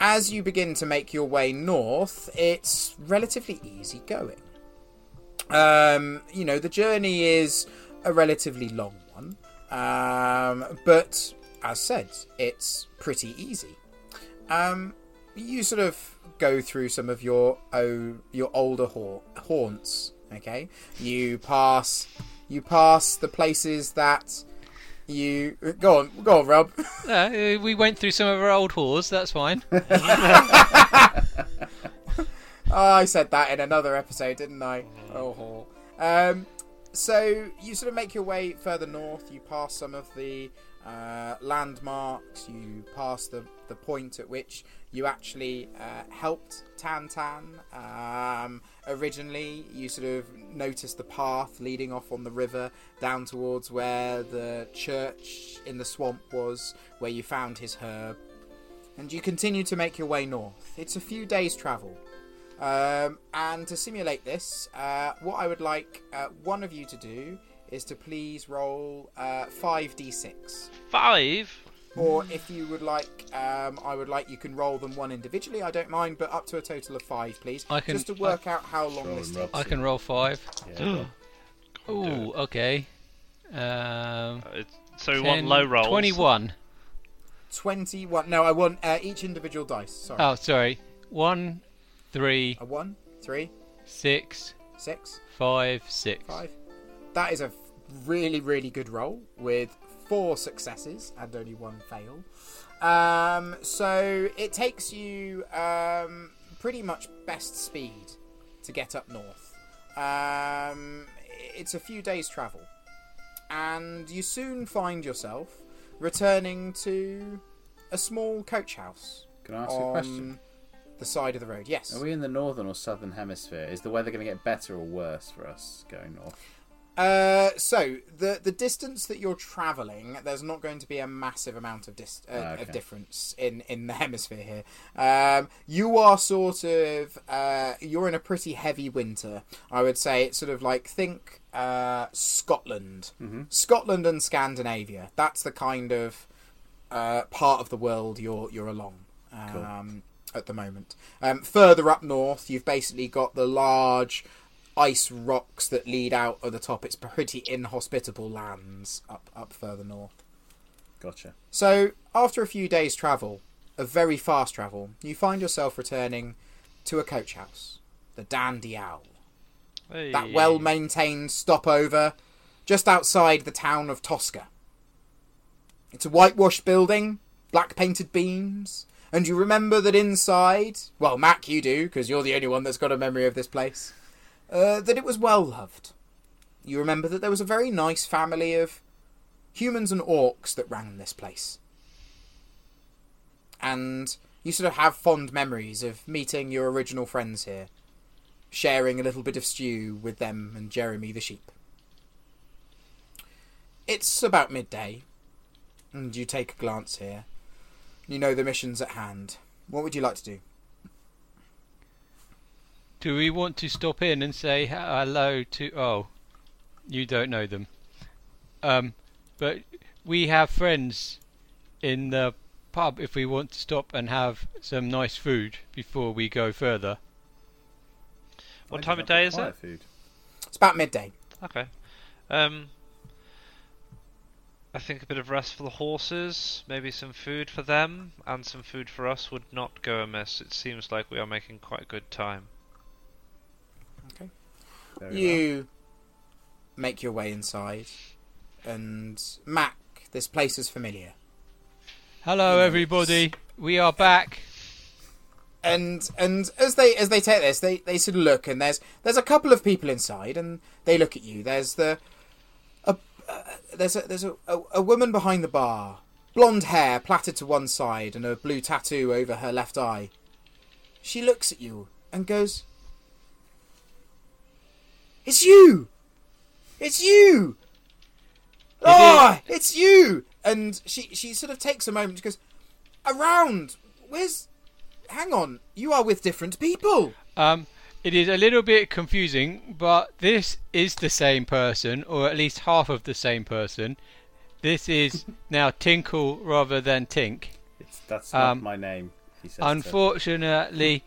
As you begin to make your way north, it's relatively easy going. Um, you know, the journey is a relatively long one, um, but as said, it's pretty easy. Um, you sort of go through some of your oh, your older ha- haunts. Okay, you pass you pass the places that you go on go on, Rob. Uh, we went through some of our old whores, that's fine. Oh, I said that in another episode, didn't I? Oh, um, so you sort of make your way further north. You pass some of the uh, landmarks. You pass the the point at which you actually uh, helped Tan Tan. Um, originally, you sort of noticed the path leading off on the river down towards where the church in the swamp was, where you found his herb. And you continue to make your way north. It's a few days' travel. Um, and to simulate this, uh, what I would like uh, one of you to do is to please roll uh, 5d6. Five. Or if you would like, um, I would like you can roll them one individually. I don't mind, but up to a total of five, please. I can- just to work out how long this takes. I can roll five. Yeah. Ooh, okay. Um, Uh, it's- so we 10, want low rolls. 21. Twenty-one. No, I want uh, each individual dice. Sorry. Oh, sorry. One, three, A one, three, six, six, five, six. five. That is a f- really, really good roll with four successes and only one fail. Um, so it takes you um, pretty much best speed to get up north. Um, it's a few days' travel, and you soon find yourself returning to a small coach house Can I ask you a question? The side of the road. Yes. Are we in the northern or southern hemisphere? Is the weather going to get better or worse for us going north? Uh, so the the distance that you're traveling, there's not going to be a massive amount of dis- uh, Ah, okay. of difference in in the hemisphere here. Um, you are sort of uh, you're in a pretty heavy winter. I would say it's sort of like think uh, Scotland, Scotland and Scandinavia. That's the kind of uh, part of the world you're you're along. Um, At the moment, um, further up north, you've basically got the large ice rocks that lead out of the top. It's pretty inhospitable lands up up further north. Gotcha. So after a few days' travel, a very fast travel, you find yourself returning to a coach house, the Dandy Owl, Hey. that well maintained stopover just outside the town of Tosca. It's a whitewashed building, black painted beams, and you remember that inside, well, Mac, you do, because you're the only one that's got a memory of this place, uh, that it was well loved. You remember that there was a very nice family of humans and orcs that ran this place. And you sort of have fond memories of meeting your original friends here, sharing a little bit of stew with them and Jeremy the sheep. It's about midday, and you take a glance here. You know the mission's at hand. What would you like to do? Do we want to stop in and say hello to? Oh, you don't know them. Um, but we have friends in the pub. If we want to stop and have some nice food before we go further. What time of day is it? Food. It's about midday. Okay. Um, I think a bit of rest for the horses, maybe some food for them, and some food for us would not go amiss. It seems like we are making quite good time. Very well. You make your way inside, and Mac, this place is familiar. Hello, Yes. everybody. We are back. and and as they as they take this, they, they sort of look, and there's there's a couple of people inside, and they look at you. There's the a, uh, there's a there's a, a, a woman behind the bar, blonde hair plaited to one side, and a blue tattoo over her left eye. She looks at you and goes, "It's you, it's you, ah, it's you." And she she sort of takes a moment. She goes, "Around, where's?" hang on, you are with different people. Um, it is a little bit confusing, but this is the same person, or at least half of the same person. This is now Tinkle rather than Tink. It's, that's not Um, my name. He says to- Unfortunately,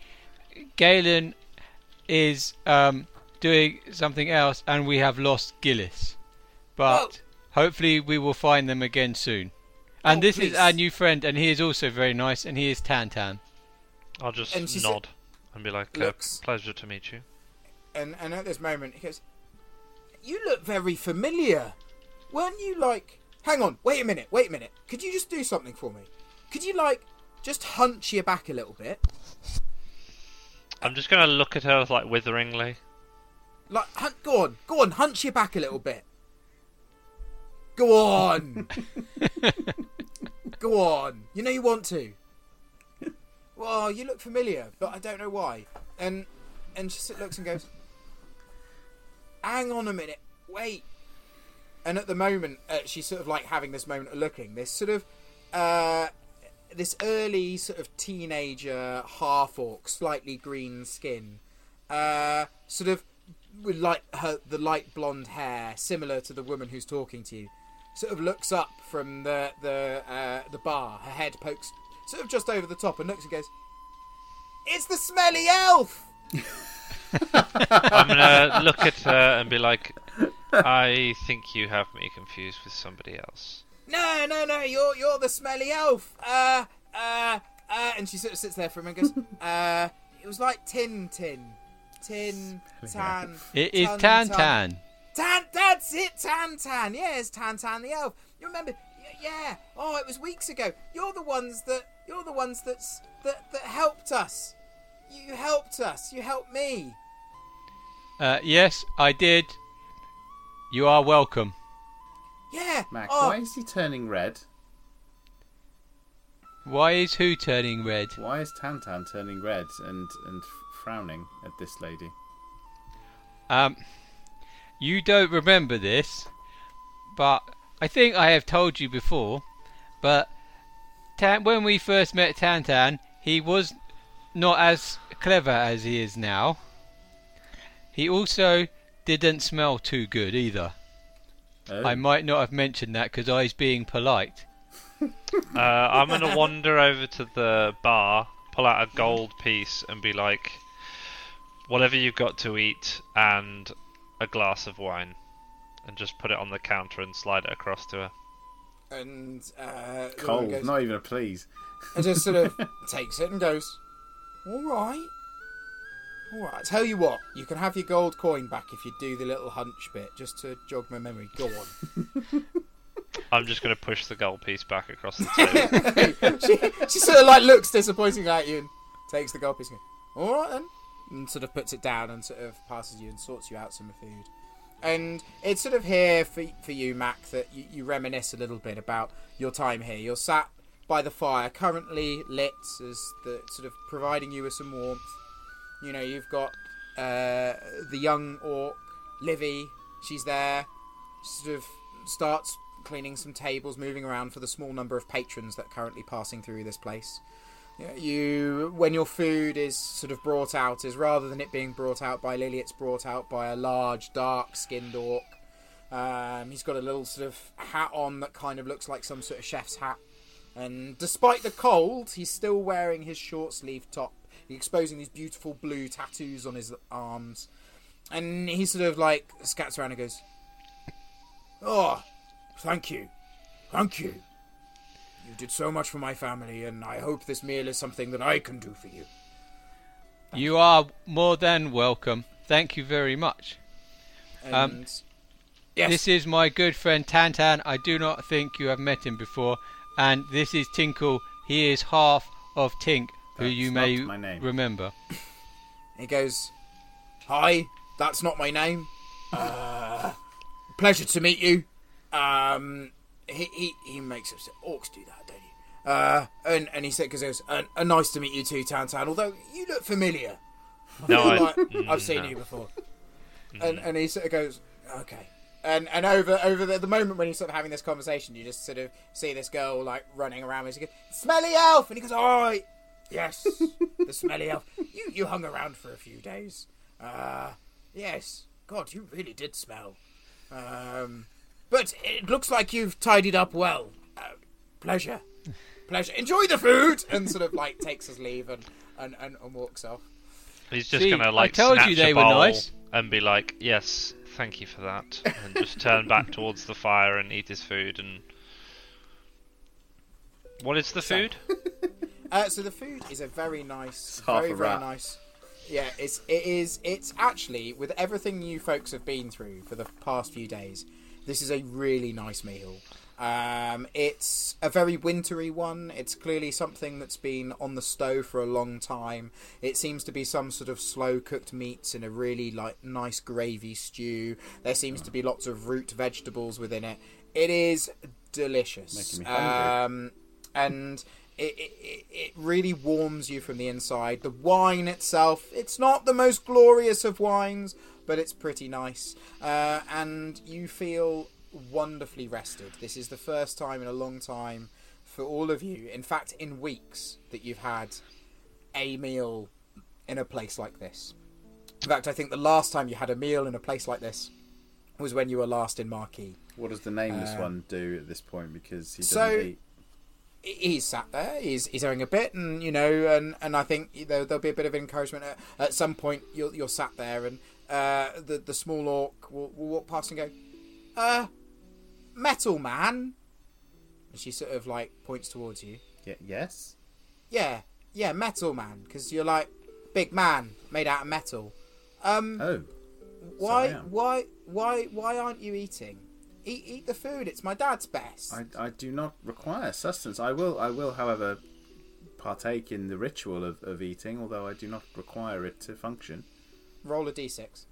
Galen is um, doing something else, and we have lost Gillis. But hopefully, we will find them again soon. And Oh, this please. is our new friend, and he is also very nice, and he is Tantan. I'll just And she nod and be like, uh, "Pleasure to meet you." And and at this moment, he goes, "You look very familiar. Weren't you like? Hang on, wait a minute, wait a minute. Could you just do something for me? Could you like just hunch your back a little bit? I'm just gonna look at her like witheringly. Like, hunt, go on, go on, hunch your back a little bit. Go on. Go on. You know you want to. Well, you look familiar, but I don't know why. And and she looks and goes, "Hang on a minute, wait." And at the moment, uh, she's sort of like having this moment of looking. This sort of, uh, this early sort of teenager half orc, slightly green skin, uh, sort of with like her the light blonde hair, similar to the woman who's talking to you. Sort of looks up from the the uh, the bar. Her head pokes sort of just over the top and looks and goes, "It's the smelly elf." I'm gonna look at her and be like, I think you have me confused with somebody else. No, no, no, you're you're the smelly elf. Uh, uh, uh, and she sort of sits there for a minute and goes, uh, it was like Tin Tin. Tin, Tan. It is Tun, Tan Tun. Tan. Tan, that's it, Tan Tan. Yes, Tan Tan the elf. You remember? Yeah. Oh, it was weeks ago. You're the ones that. You're the ones that's that that helped us. You helped us. You helped me. Uh, yes, I did. You are welcome. Yeah. Mac, oh, why is he turning red? Why is who turning red? Why is Tantan turning red and and frowning at this lady? Um, you don't remember this, but I think I have told you before. But Tan, when we first met Tantan, he was not as clever as he is now. He also didn't smell too good either. Oh, I might not have mentioned that because I was being polite. Uh, I'm gonna wander over to the bar, pull out a gold piece, and be like, "Whatever you've got to eat, and a glass of wine," and just put it on the counter and slide it across to her. And uh, cold, goes- not even a please. and just sort of takes it and goes, "All right, all right. I tell you what, you can have your gold coin back if you do the little hunch bit, just to jog my memory. Go on." I'm just gonna push the gold piece back across the table. she, she sort of like looks disappointing at you and takes the gold piece. And goes, All right then, and sort of puts it down and sort of passes you and sorts you out some food. And it's sort of here for for you, Mac, that you, you reminisce a little bit about your time here. You're sat by the fire, currently lit, as the sort of providing you with some warmth. You know, you've got uh, the young orc, Livy. She's there. Sort of starts cleaning some tables, moving around for the small number of patrons that are currently passing through this place. You, when your food is sort of brought out, is rather than it being brought out by Lily, it's brought out by a large, dark-skinned orc. Um, he's got a little sort of hat on that kind of looks like some sort of chef's hat. And despite the cold, he's still wearing his short sleeve top, exposing these beautiful blue tattoos on his arms. And he sort of like scats around and goes, Oh, thank you. Thank you. You did so much for my family, and I hope this meal is something that I can do for you. You are more than welcome. Thank you very much. And Um, yes, This is my good friend Tantan. I do not think you have met him before. And this is Tinkle. He is half of Tink, who That's you may my name. remember. he goes, "Hi, that's not my name. Uh, pleasure to meet you." Um, he he, he makes us orcs do that, don't you? Uh, and and he said, "Because goes, uh, uh, nice to meet you too, Tantan. Although you look familiar. No, I- like mm, I've seen no. you before." And and he sort of goes, "Okay." And and over over the, the moment when he's sort of having this conversation, you just sort of see this girl like running around. She goes, "Smelly elf," and he goes, "Oh, yes, the smelly elf. You you hung around for a few days. Uh, yes. God, you really did smell. Um, but it looks like you've tidied up well. Uh, pleasure, pleasure. Enjoy the food." And sort of like takes his leave and and, and, and walks off. He's just See, gonna I like told snatch you they a were bowl nice. and be like, "Yes, thank you for that," and just turn back towards the fire and eat his food. And what is the food? Uh, so the food is a very nice, half very very rat. nice. Yeah, it's it is it's actually with everything you folks have been through for the past few days. This is a really nice meal. Um, it's a very wintry one. It's clearly something that's been on the stove for a long time. It seems to be some sort of slow cooked meats in a really like nice gravy stew. There seems to be lots of root vegetables within it. It is delicious. Making me hungry. Um, and it, it, it really warms you from the inside. The wine itself, it's not the most glorious of wines, but it's pretty nice. Uh, and you feel wonderfully rested. This is the first time in a long time for all of you, in fact, in weeks, that you've had a meal in a place like this. In fact, I think the last time you had a meal in a place like this was when you were last in Marquis. What does the nameless Um, one do at this point? Because he doesn't so- eat. he's sat there, he's he's having a bit, and you know, and, and I think there, there'll be a bit of encouragement at, at some point. You're you're sat there, and uh, the the small orc will, will walk past and go, "Uh, metal man," and she sort of like points towards you. Yeah, yes. Yeah, yeah, metal man, because you're like big man made out of metal. Um, Oh, why am. why why why aren't you eating? Eat eat the food. It's my dad's best. I, I do not require sustenance. I will, I will, however, partake in the ritual of, of eating, although I do not require it to function. Roll a d6.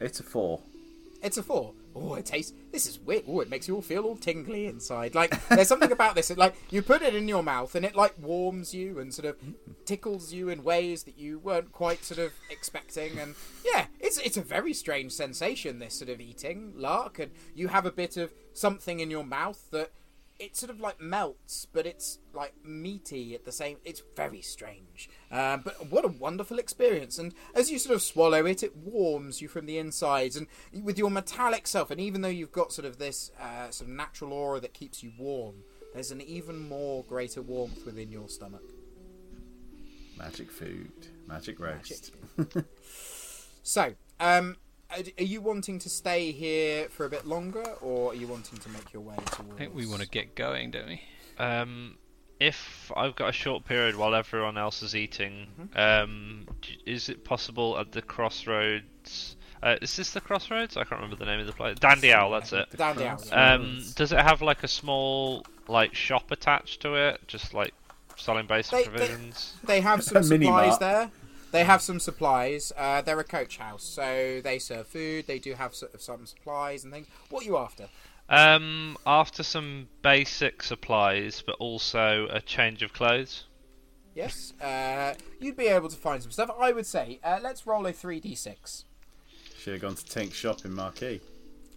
It's a four. It's a four. Oh, it tastes. This is weird. Oh, it makes you all feel all tingly inside. Like there's something about this. It, like you put it in your mouth and it like warms you and sort of tickles you in ways that you weren't quite sort of expecting. And yeah, it's it's a very strange sensation. This sort of eating lark, and you have a bit of something in your mouth that it sort of like melts, but it's like meaty at the same. It's very strange, um, but what a wonderful experience! And as you sort of swallow it, it warms you from the insides, and with your metallic self. And even though you've got sort of this uh, sort of natural aura that keeps you warm, there's an even more greater warmth within your stomach. Magic food. Magic roast. So, um, are are you wanting to stay here for a bit longer, or are you wanting to make your way towards? I think we want to get going, don't we? Um, if I've got a short period while everyone else is eating, Mm-hmm. um, is it possible at the crossroads? Uh, is this the crossroads? I can't remember the name of the place. Dandy Owl, that's it. Down the Cross- alley. Um, does it have like a small like shop attached to it, just like selling basic They- they- provisions? They have some mini supplies there. They have some supplies. Uh, they're a coach house, so they serve food. They do have sort of some supplies and things. What are you after? Um, after some basic supplies, but also a change of clothes. Yes, uh, you'd be able to find some stuff. I would say, uh, let's roll a three d six. Should have gone to Tink's shop in Marquis.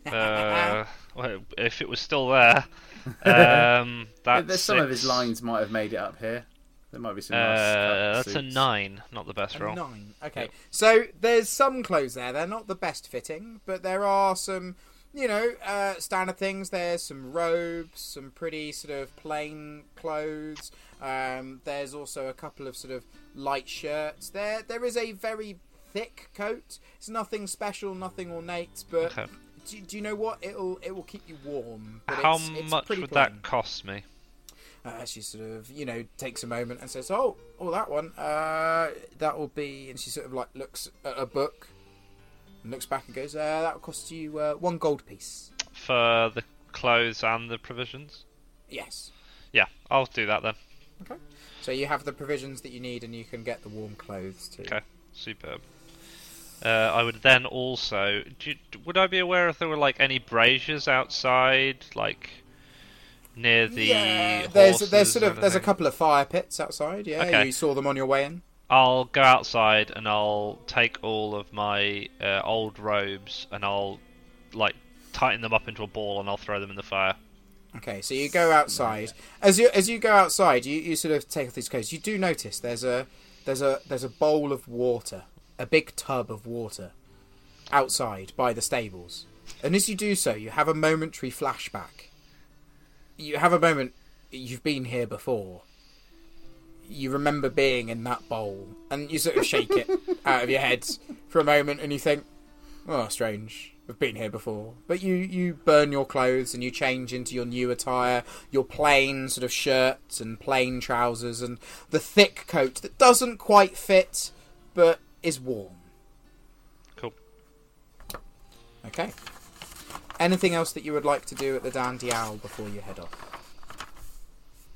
Uh, well, if it was still there, um, that's There's some of his lines might have made it up here. There might be some nice Uh, cut that's a nine, not the best A roll. nine. Okay, so there's some clothes there. They're not the best fitting, but there are some, you know, uh, standard things. There's some robes, some pretty sort of plain clothes. Um, there's also a couple of sort of light shirts. There, there is a very thick coat. It's nothing special, nothing ornate, but Okay. do, do you know what? It'll it will keep you warm. But How it's, it's much would plain. that cost me? Uh, she sort of, you know, takes a moment and says, "Oh, oh, that one. Uh, that will be." And she sort of like looks at a book and looks back and goes, uh, "That will cost you uh, one gold piece." For the clothes and the provisions? Yes. Yeah, I'll do that then. Okay. So you have the provisions that you need, and you can get the warm clothes too. Okay. Superb. Uh, I would then also. Do you, would I be aware if there were like any braziers outside, like near the yeah, there's there's sort of there's a couple of fire pits outside. Yeah, Okay. you saw them on your way in. I'll go outside and I'll take all of my uh, old robes and I'll like tighten them up into a ball and I'll throw them in the fire. Okay, so you go outside. As you as you go outside, you, you sort of take off these clothes. You do notice there's a there's a there's a bowl of water, a big tub of water, outside by the stables. And as you do so, you have a momentary flashback. You have a moment. You've been here before. You remember being in that bowl, and you sort of shake it out of your head for a moment, and you think, "Oh, strange. We've been here before." But you you burn your clothes and you change into your new attire, your plain sort of shirts and plain trousers, and the thick coat that doesn't quite fit, but is warm. Cool. Okay. Anything else that you would like to do at the Dandy Owl before you head off?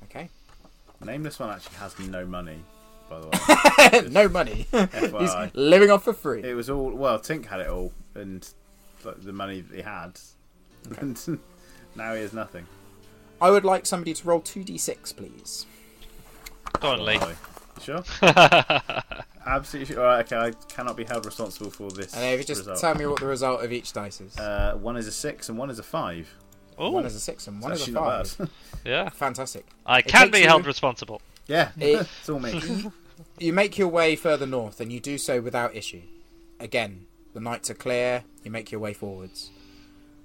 Okay. Nameless one actually has no money, by the way. no money. He's living off for free. it was all well. Tink had it all, and like, the money that he had and now he has nothing. I would like somebody to roll 2d6, please. Go on, Lee. Boy. Sure? Absolutely sure. Alright, okay, I cannot be held responsible for this. And if you just result. tell me what the result of each dice is. Uh, one is a six and one is a five. one Oh, is a 6 and It's one is a 5. bad. yeah. Fantastic. I It can takes be you- held responsible. yeah, It- it's all me. You make your way further north, and you do so without issue. Again, the nights are clear, you make your way forwards.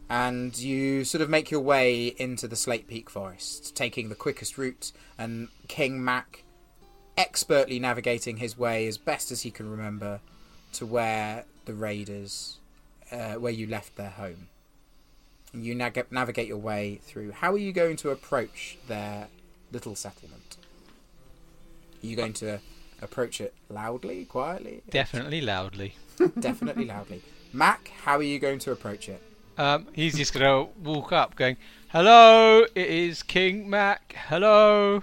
And you sort of make your way into the Slate Peak Forest, taking the quickest route, and King Mac expertly navigating his way as best as he can remember to where the raiders, uh, where you left their home. And you nag- navigate your way through. How are you going to approach their little settlement? Are you going to approach it loudly, quietly? Definitely loudly. Definitely loudly. Mac, how are you going to approach it? Um, he's just gonna walk up, going, "Hello, it is King Mac. Hello."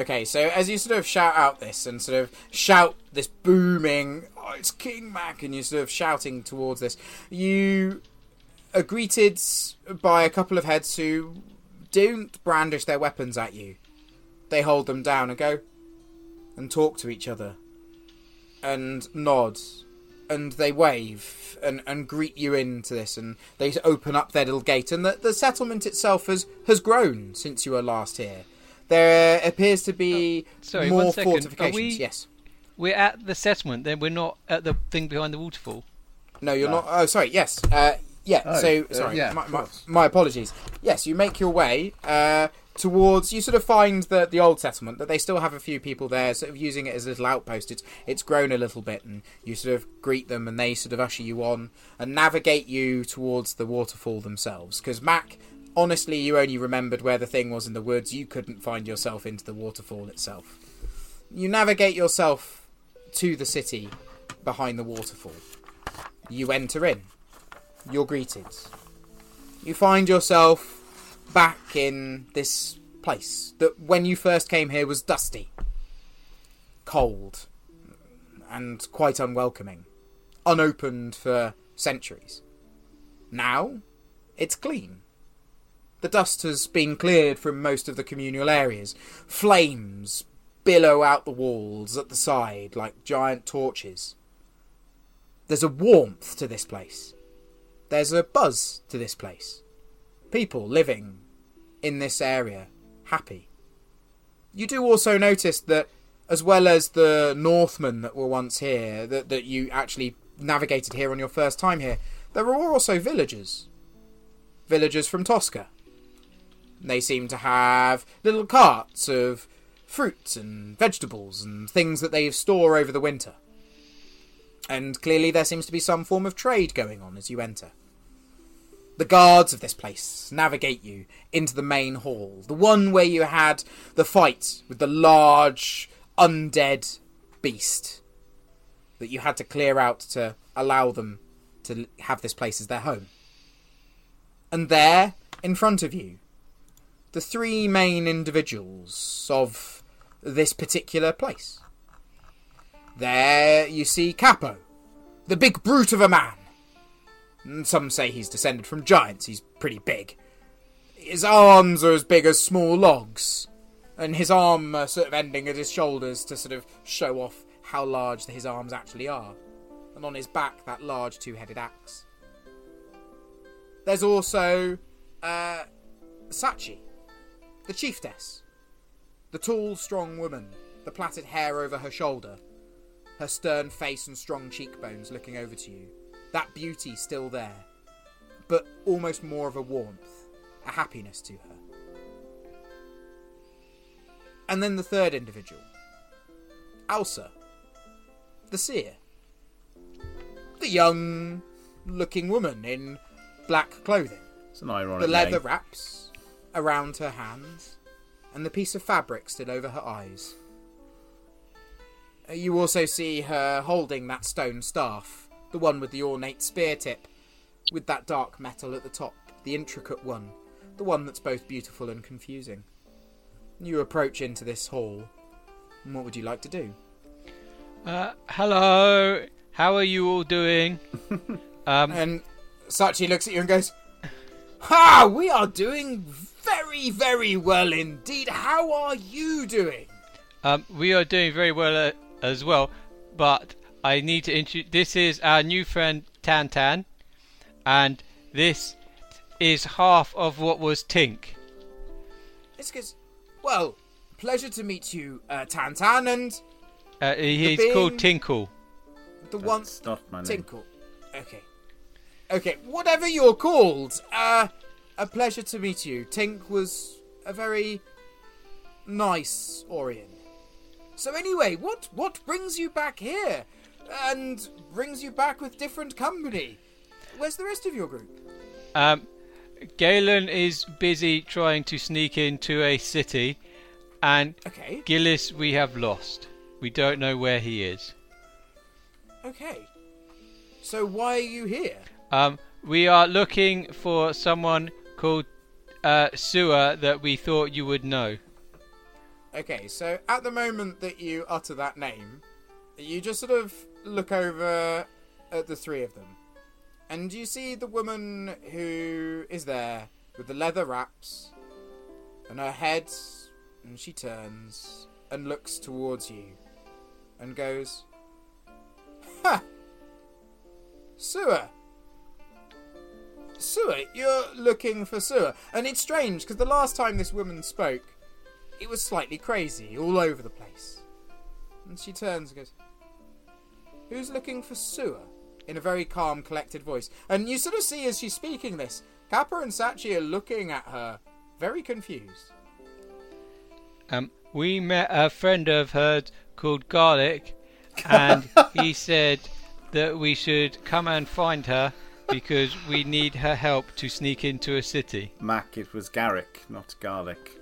Okay, so as you sort of shout out this and sort of shout this booming, oh, it's King Mac, and you're sort of shouting towards this, you are greeted by a couple of heads who don't brandish their weapons at you. They hold them down and go and talk to each other and nod and they wave and, and greet you into this and they open up their little gate and the, the settlement itself has, has grown since you were last here. There appears to be sorry, more one second. Are fortifications. we- Yes. We're at the settlement, then we're not at the thing behind the waterfall. No, you're No. not. Oh, sorry. Yes. Uh, yeah. Oh, so uh, sorry. yeah, my, my, my apologies. Yes, you make your way uh, towards. You sort of find the the old settlement that they still have a few people there, sort of using it as a little outpost. It's it's grown a little bit, and you sort of greet them, and they sort of usher you on and navigate you towards the waterfall themselves. Because Mac. Honestly, you only remembered where the thing was in the woods. You couldn't find yourself into the waterfall itself. You navigate yourself to the city behind the waterfall. You enter in. You're greeted. You find yourself back in this place that when you first came here was dusty, cold, and quite unwelcoming, unopened for centuries. Now, it's clean. The dust has been cleared from most of the communal areas. Flames billow out the walls at the side like giant torches. There's a warmth to this place. There's a buzz to this place. People living in this area, happy. You do also notice that, as well as the Northmen that were once here, that, that you actually navigated here on your first time here, there are also villagers. Villagers from Tosca. They seem to have little carts of fruits and vegetables and things that they store over the winter. And clearly there seems to be some form of trade going on as you enter. The guards of this place navigate you into the main hall, the one where you had the fight with the large undead beast that you had to clear out to allow them to have this place as their home. And there, in front of you, the three main individuals of this particular place. There you see Capo, the big brute of a man. Some say he's descended from giants, he's pretty big. His arms are as big as small logs, and his arm uh, sort of ending at his shoulders to sort of show off how large his arms actually are. And on his back, that large two headed axe. There's also uh, Sachi, the chiefess. The tall, strong woman, the plaited hair over her shoulder, her stern face and strong cheekbones looking over to you. That beauty still there, but almost more of a warmth, a happiness to her. And then the third individual, Alsa, the seer. The young looking woman in black clothing It's an ironic the leather name. wraps around her hands, and the piece of fabric still over her eyes. Uh, You also see her holding that stone staff, the one with the ornate spear tip, with that dark metal at the top, the intricate one, the one that's both beautiful and confusing. You approach into this hall. and What would you like to do? Uh, hello, how are you all doing? um, And Sachi looks at you and goes, Ha! We are doing very, very well indeed. How are you doing? Um, we are doing very well uh, as well, but I need to introduce. This is our new friend Tan Tan, and this is half of what was Tink. It's because, well, pleasure to meet you, uh, Tantan, and Uh, he's being- called Tinkle. the one That's not my name. Tinkle. Okay. Okay, whatever you're called, uh, a pleasure to meet you. Tink was a very nice Orion. So anyway, what what brings you back here, and brings you back with different company? Where's the rest of your group? Um, Galen is busy trying to sneak into a city, and Okay, Gillis we have lost. We don't know where he is. okay. So why are you here? Um, we are looking for someone called uh, Sewer that we thought you would know. Okay, so at the moment that you utter that name, you just sort of look over at the three of them. And you see the woman who is there with the leather wraps and her head, and she turns and looks towards you and goes, Ha! Sewer! Sewer, you're looking for Sewer. And it's strange because the last time this woman spoke, it was slightly crazy, all over the place. And she turns and goes, Who's looking for sewer? In a very calm, collected voice. And you sort of see as she's speaking this, Kappa and Sachi are looking at her, very confused. Um, we met a friend of hers called Garlic, and he said that we should come and find her because we need her help to sneak into a city. Mac, it was Garrick, not Garlic.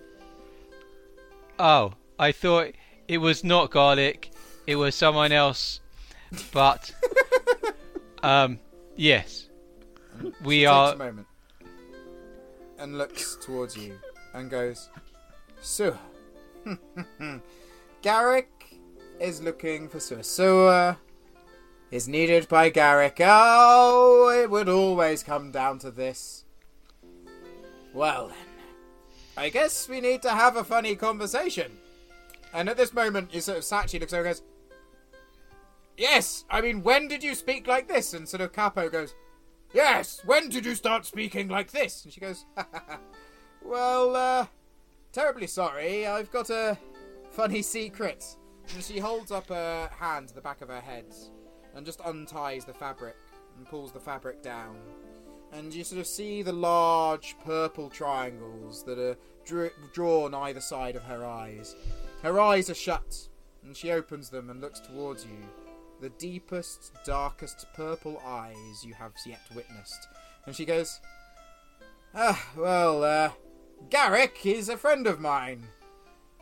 Oh, I thought it was not Garlic, it was someone else. But, um, yes, we She are. takes a moment and looks towards you and goes, Sewer. Garrick is looking for sewer. Sewer is needed by Garrick. Oh, it would always come down to this. Well then, I guess we need to have a funny conversation. And at this moment, you sort of Sachi looks over and goes, Yes, I mean, when did you speak like this? And sort of Capo goes, Yes, when did you start speaking like this? And she goes, Well, uh, terribly sorry, I've got a funny secret. And she holds up her hand to the back of her head and just unties the fabric and pulls the fabric down. And you sort of see the large purple triangles that are dra- drawn either side of her eyes. Her eyes are shut, and she opens them and looks towards you. The deepest, darkest purple eyes you have yet witnessed. And she goes, Ah, well, uh, Garrick is a friend of mine.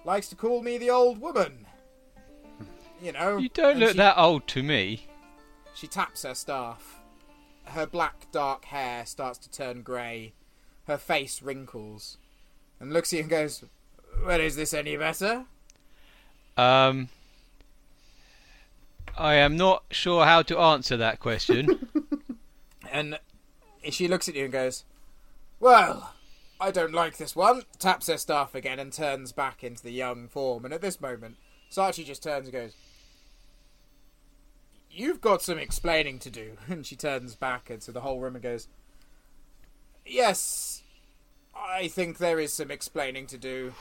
Likes to call me the old woman. You know. You don't look she- that old to me. She taps her staff. Her black, dark hair starts to turn grey. Her face wrinkles. And looks at you and goes, Well, is this any better? Um, I am not sure how to answer that question. And she looks at you and goes, Well, I don't like this one. Taps her staff again and turns back into the young form. And at this moment, Sachi just turns and goes, You've got some explaining to do. And she turns back into the whole room and goes, Yes, I think there is some explaining to do.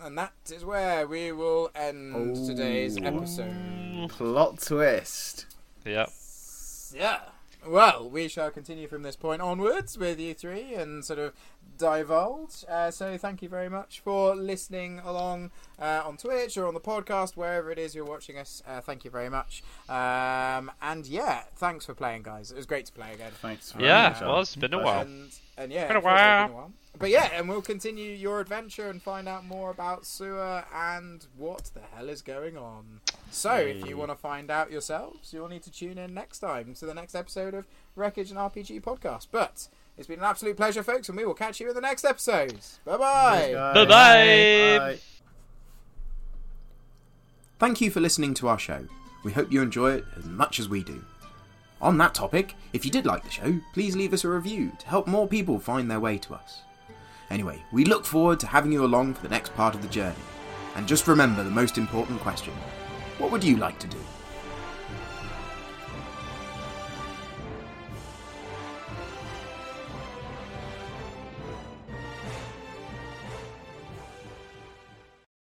And that is where we will end today's episode. Plot twist. Yep. Yeah. Well, we shall continue from this point onwards with you three and sort of divulge. Uh, so, thank you very much for listening along uh, on Twitch or on the podcast, wherever it is you're watching us. Uh, thank you very much. Um, and yeah, thanks for playing, guys. It was great to play again. Thanks Yeah, well, it's been a while. And, and yeah, Been a it feels like while. it's been a while. But yeah, and we'll continue your adventure and find out more about Sewer and what the hell is going on. So, if you want to find out yourselves, you'll need to tune in next time to the next episode of Wreckage and RPG Podcast. But it's been an absolute pleasure, folks, and we will catch you in the next episode. Bye bye. Bye-bye. Bye. Thank you for listening to our show. We hope you enjoy it as much as we do. On that topic, if you did like the show, please leave us a review to help more people find their way to us. Anyway, we look forward to having you along for the next part of the journey. And just remember the most important question what would you like to do?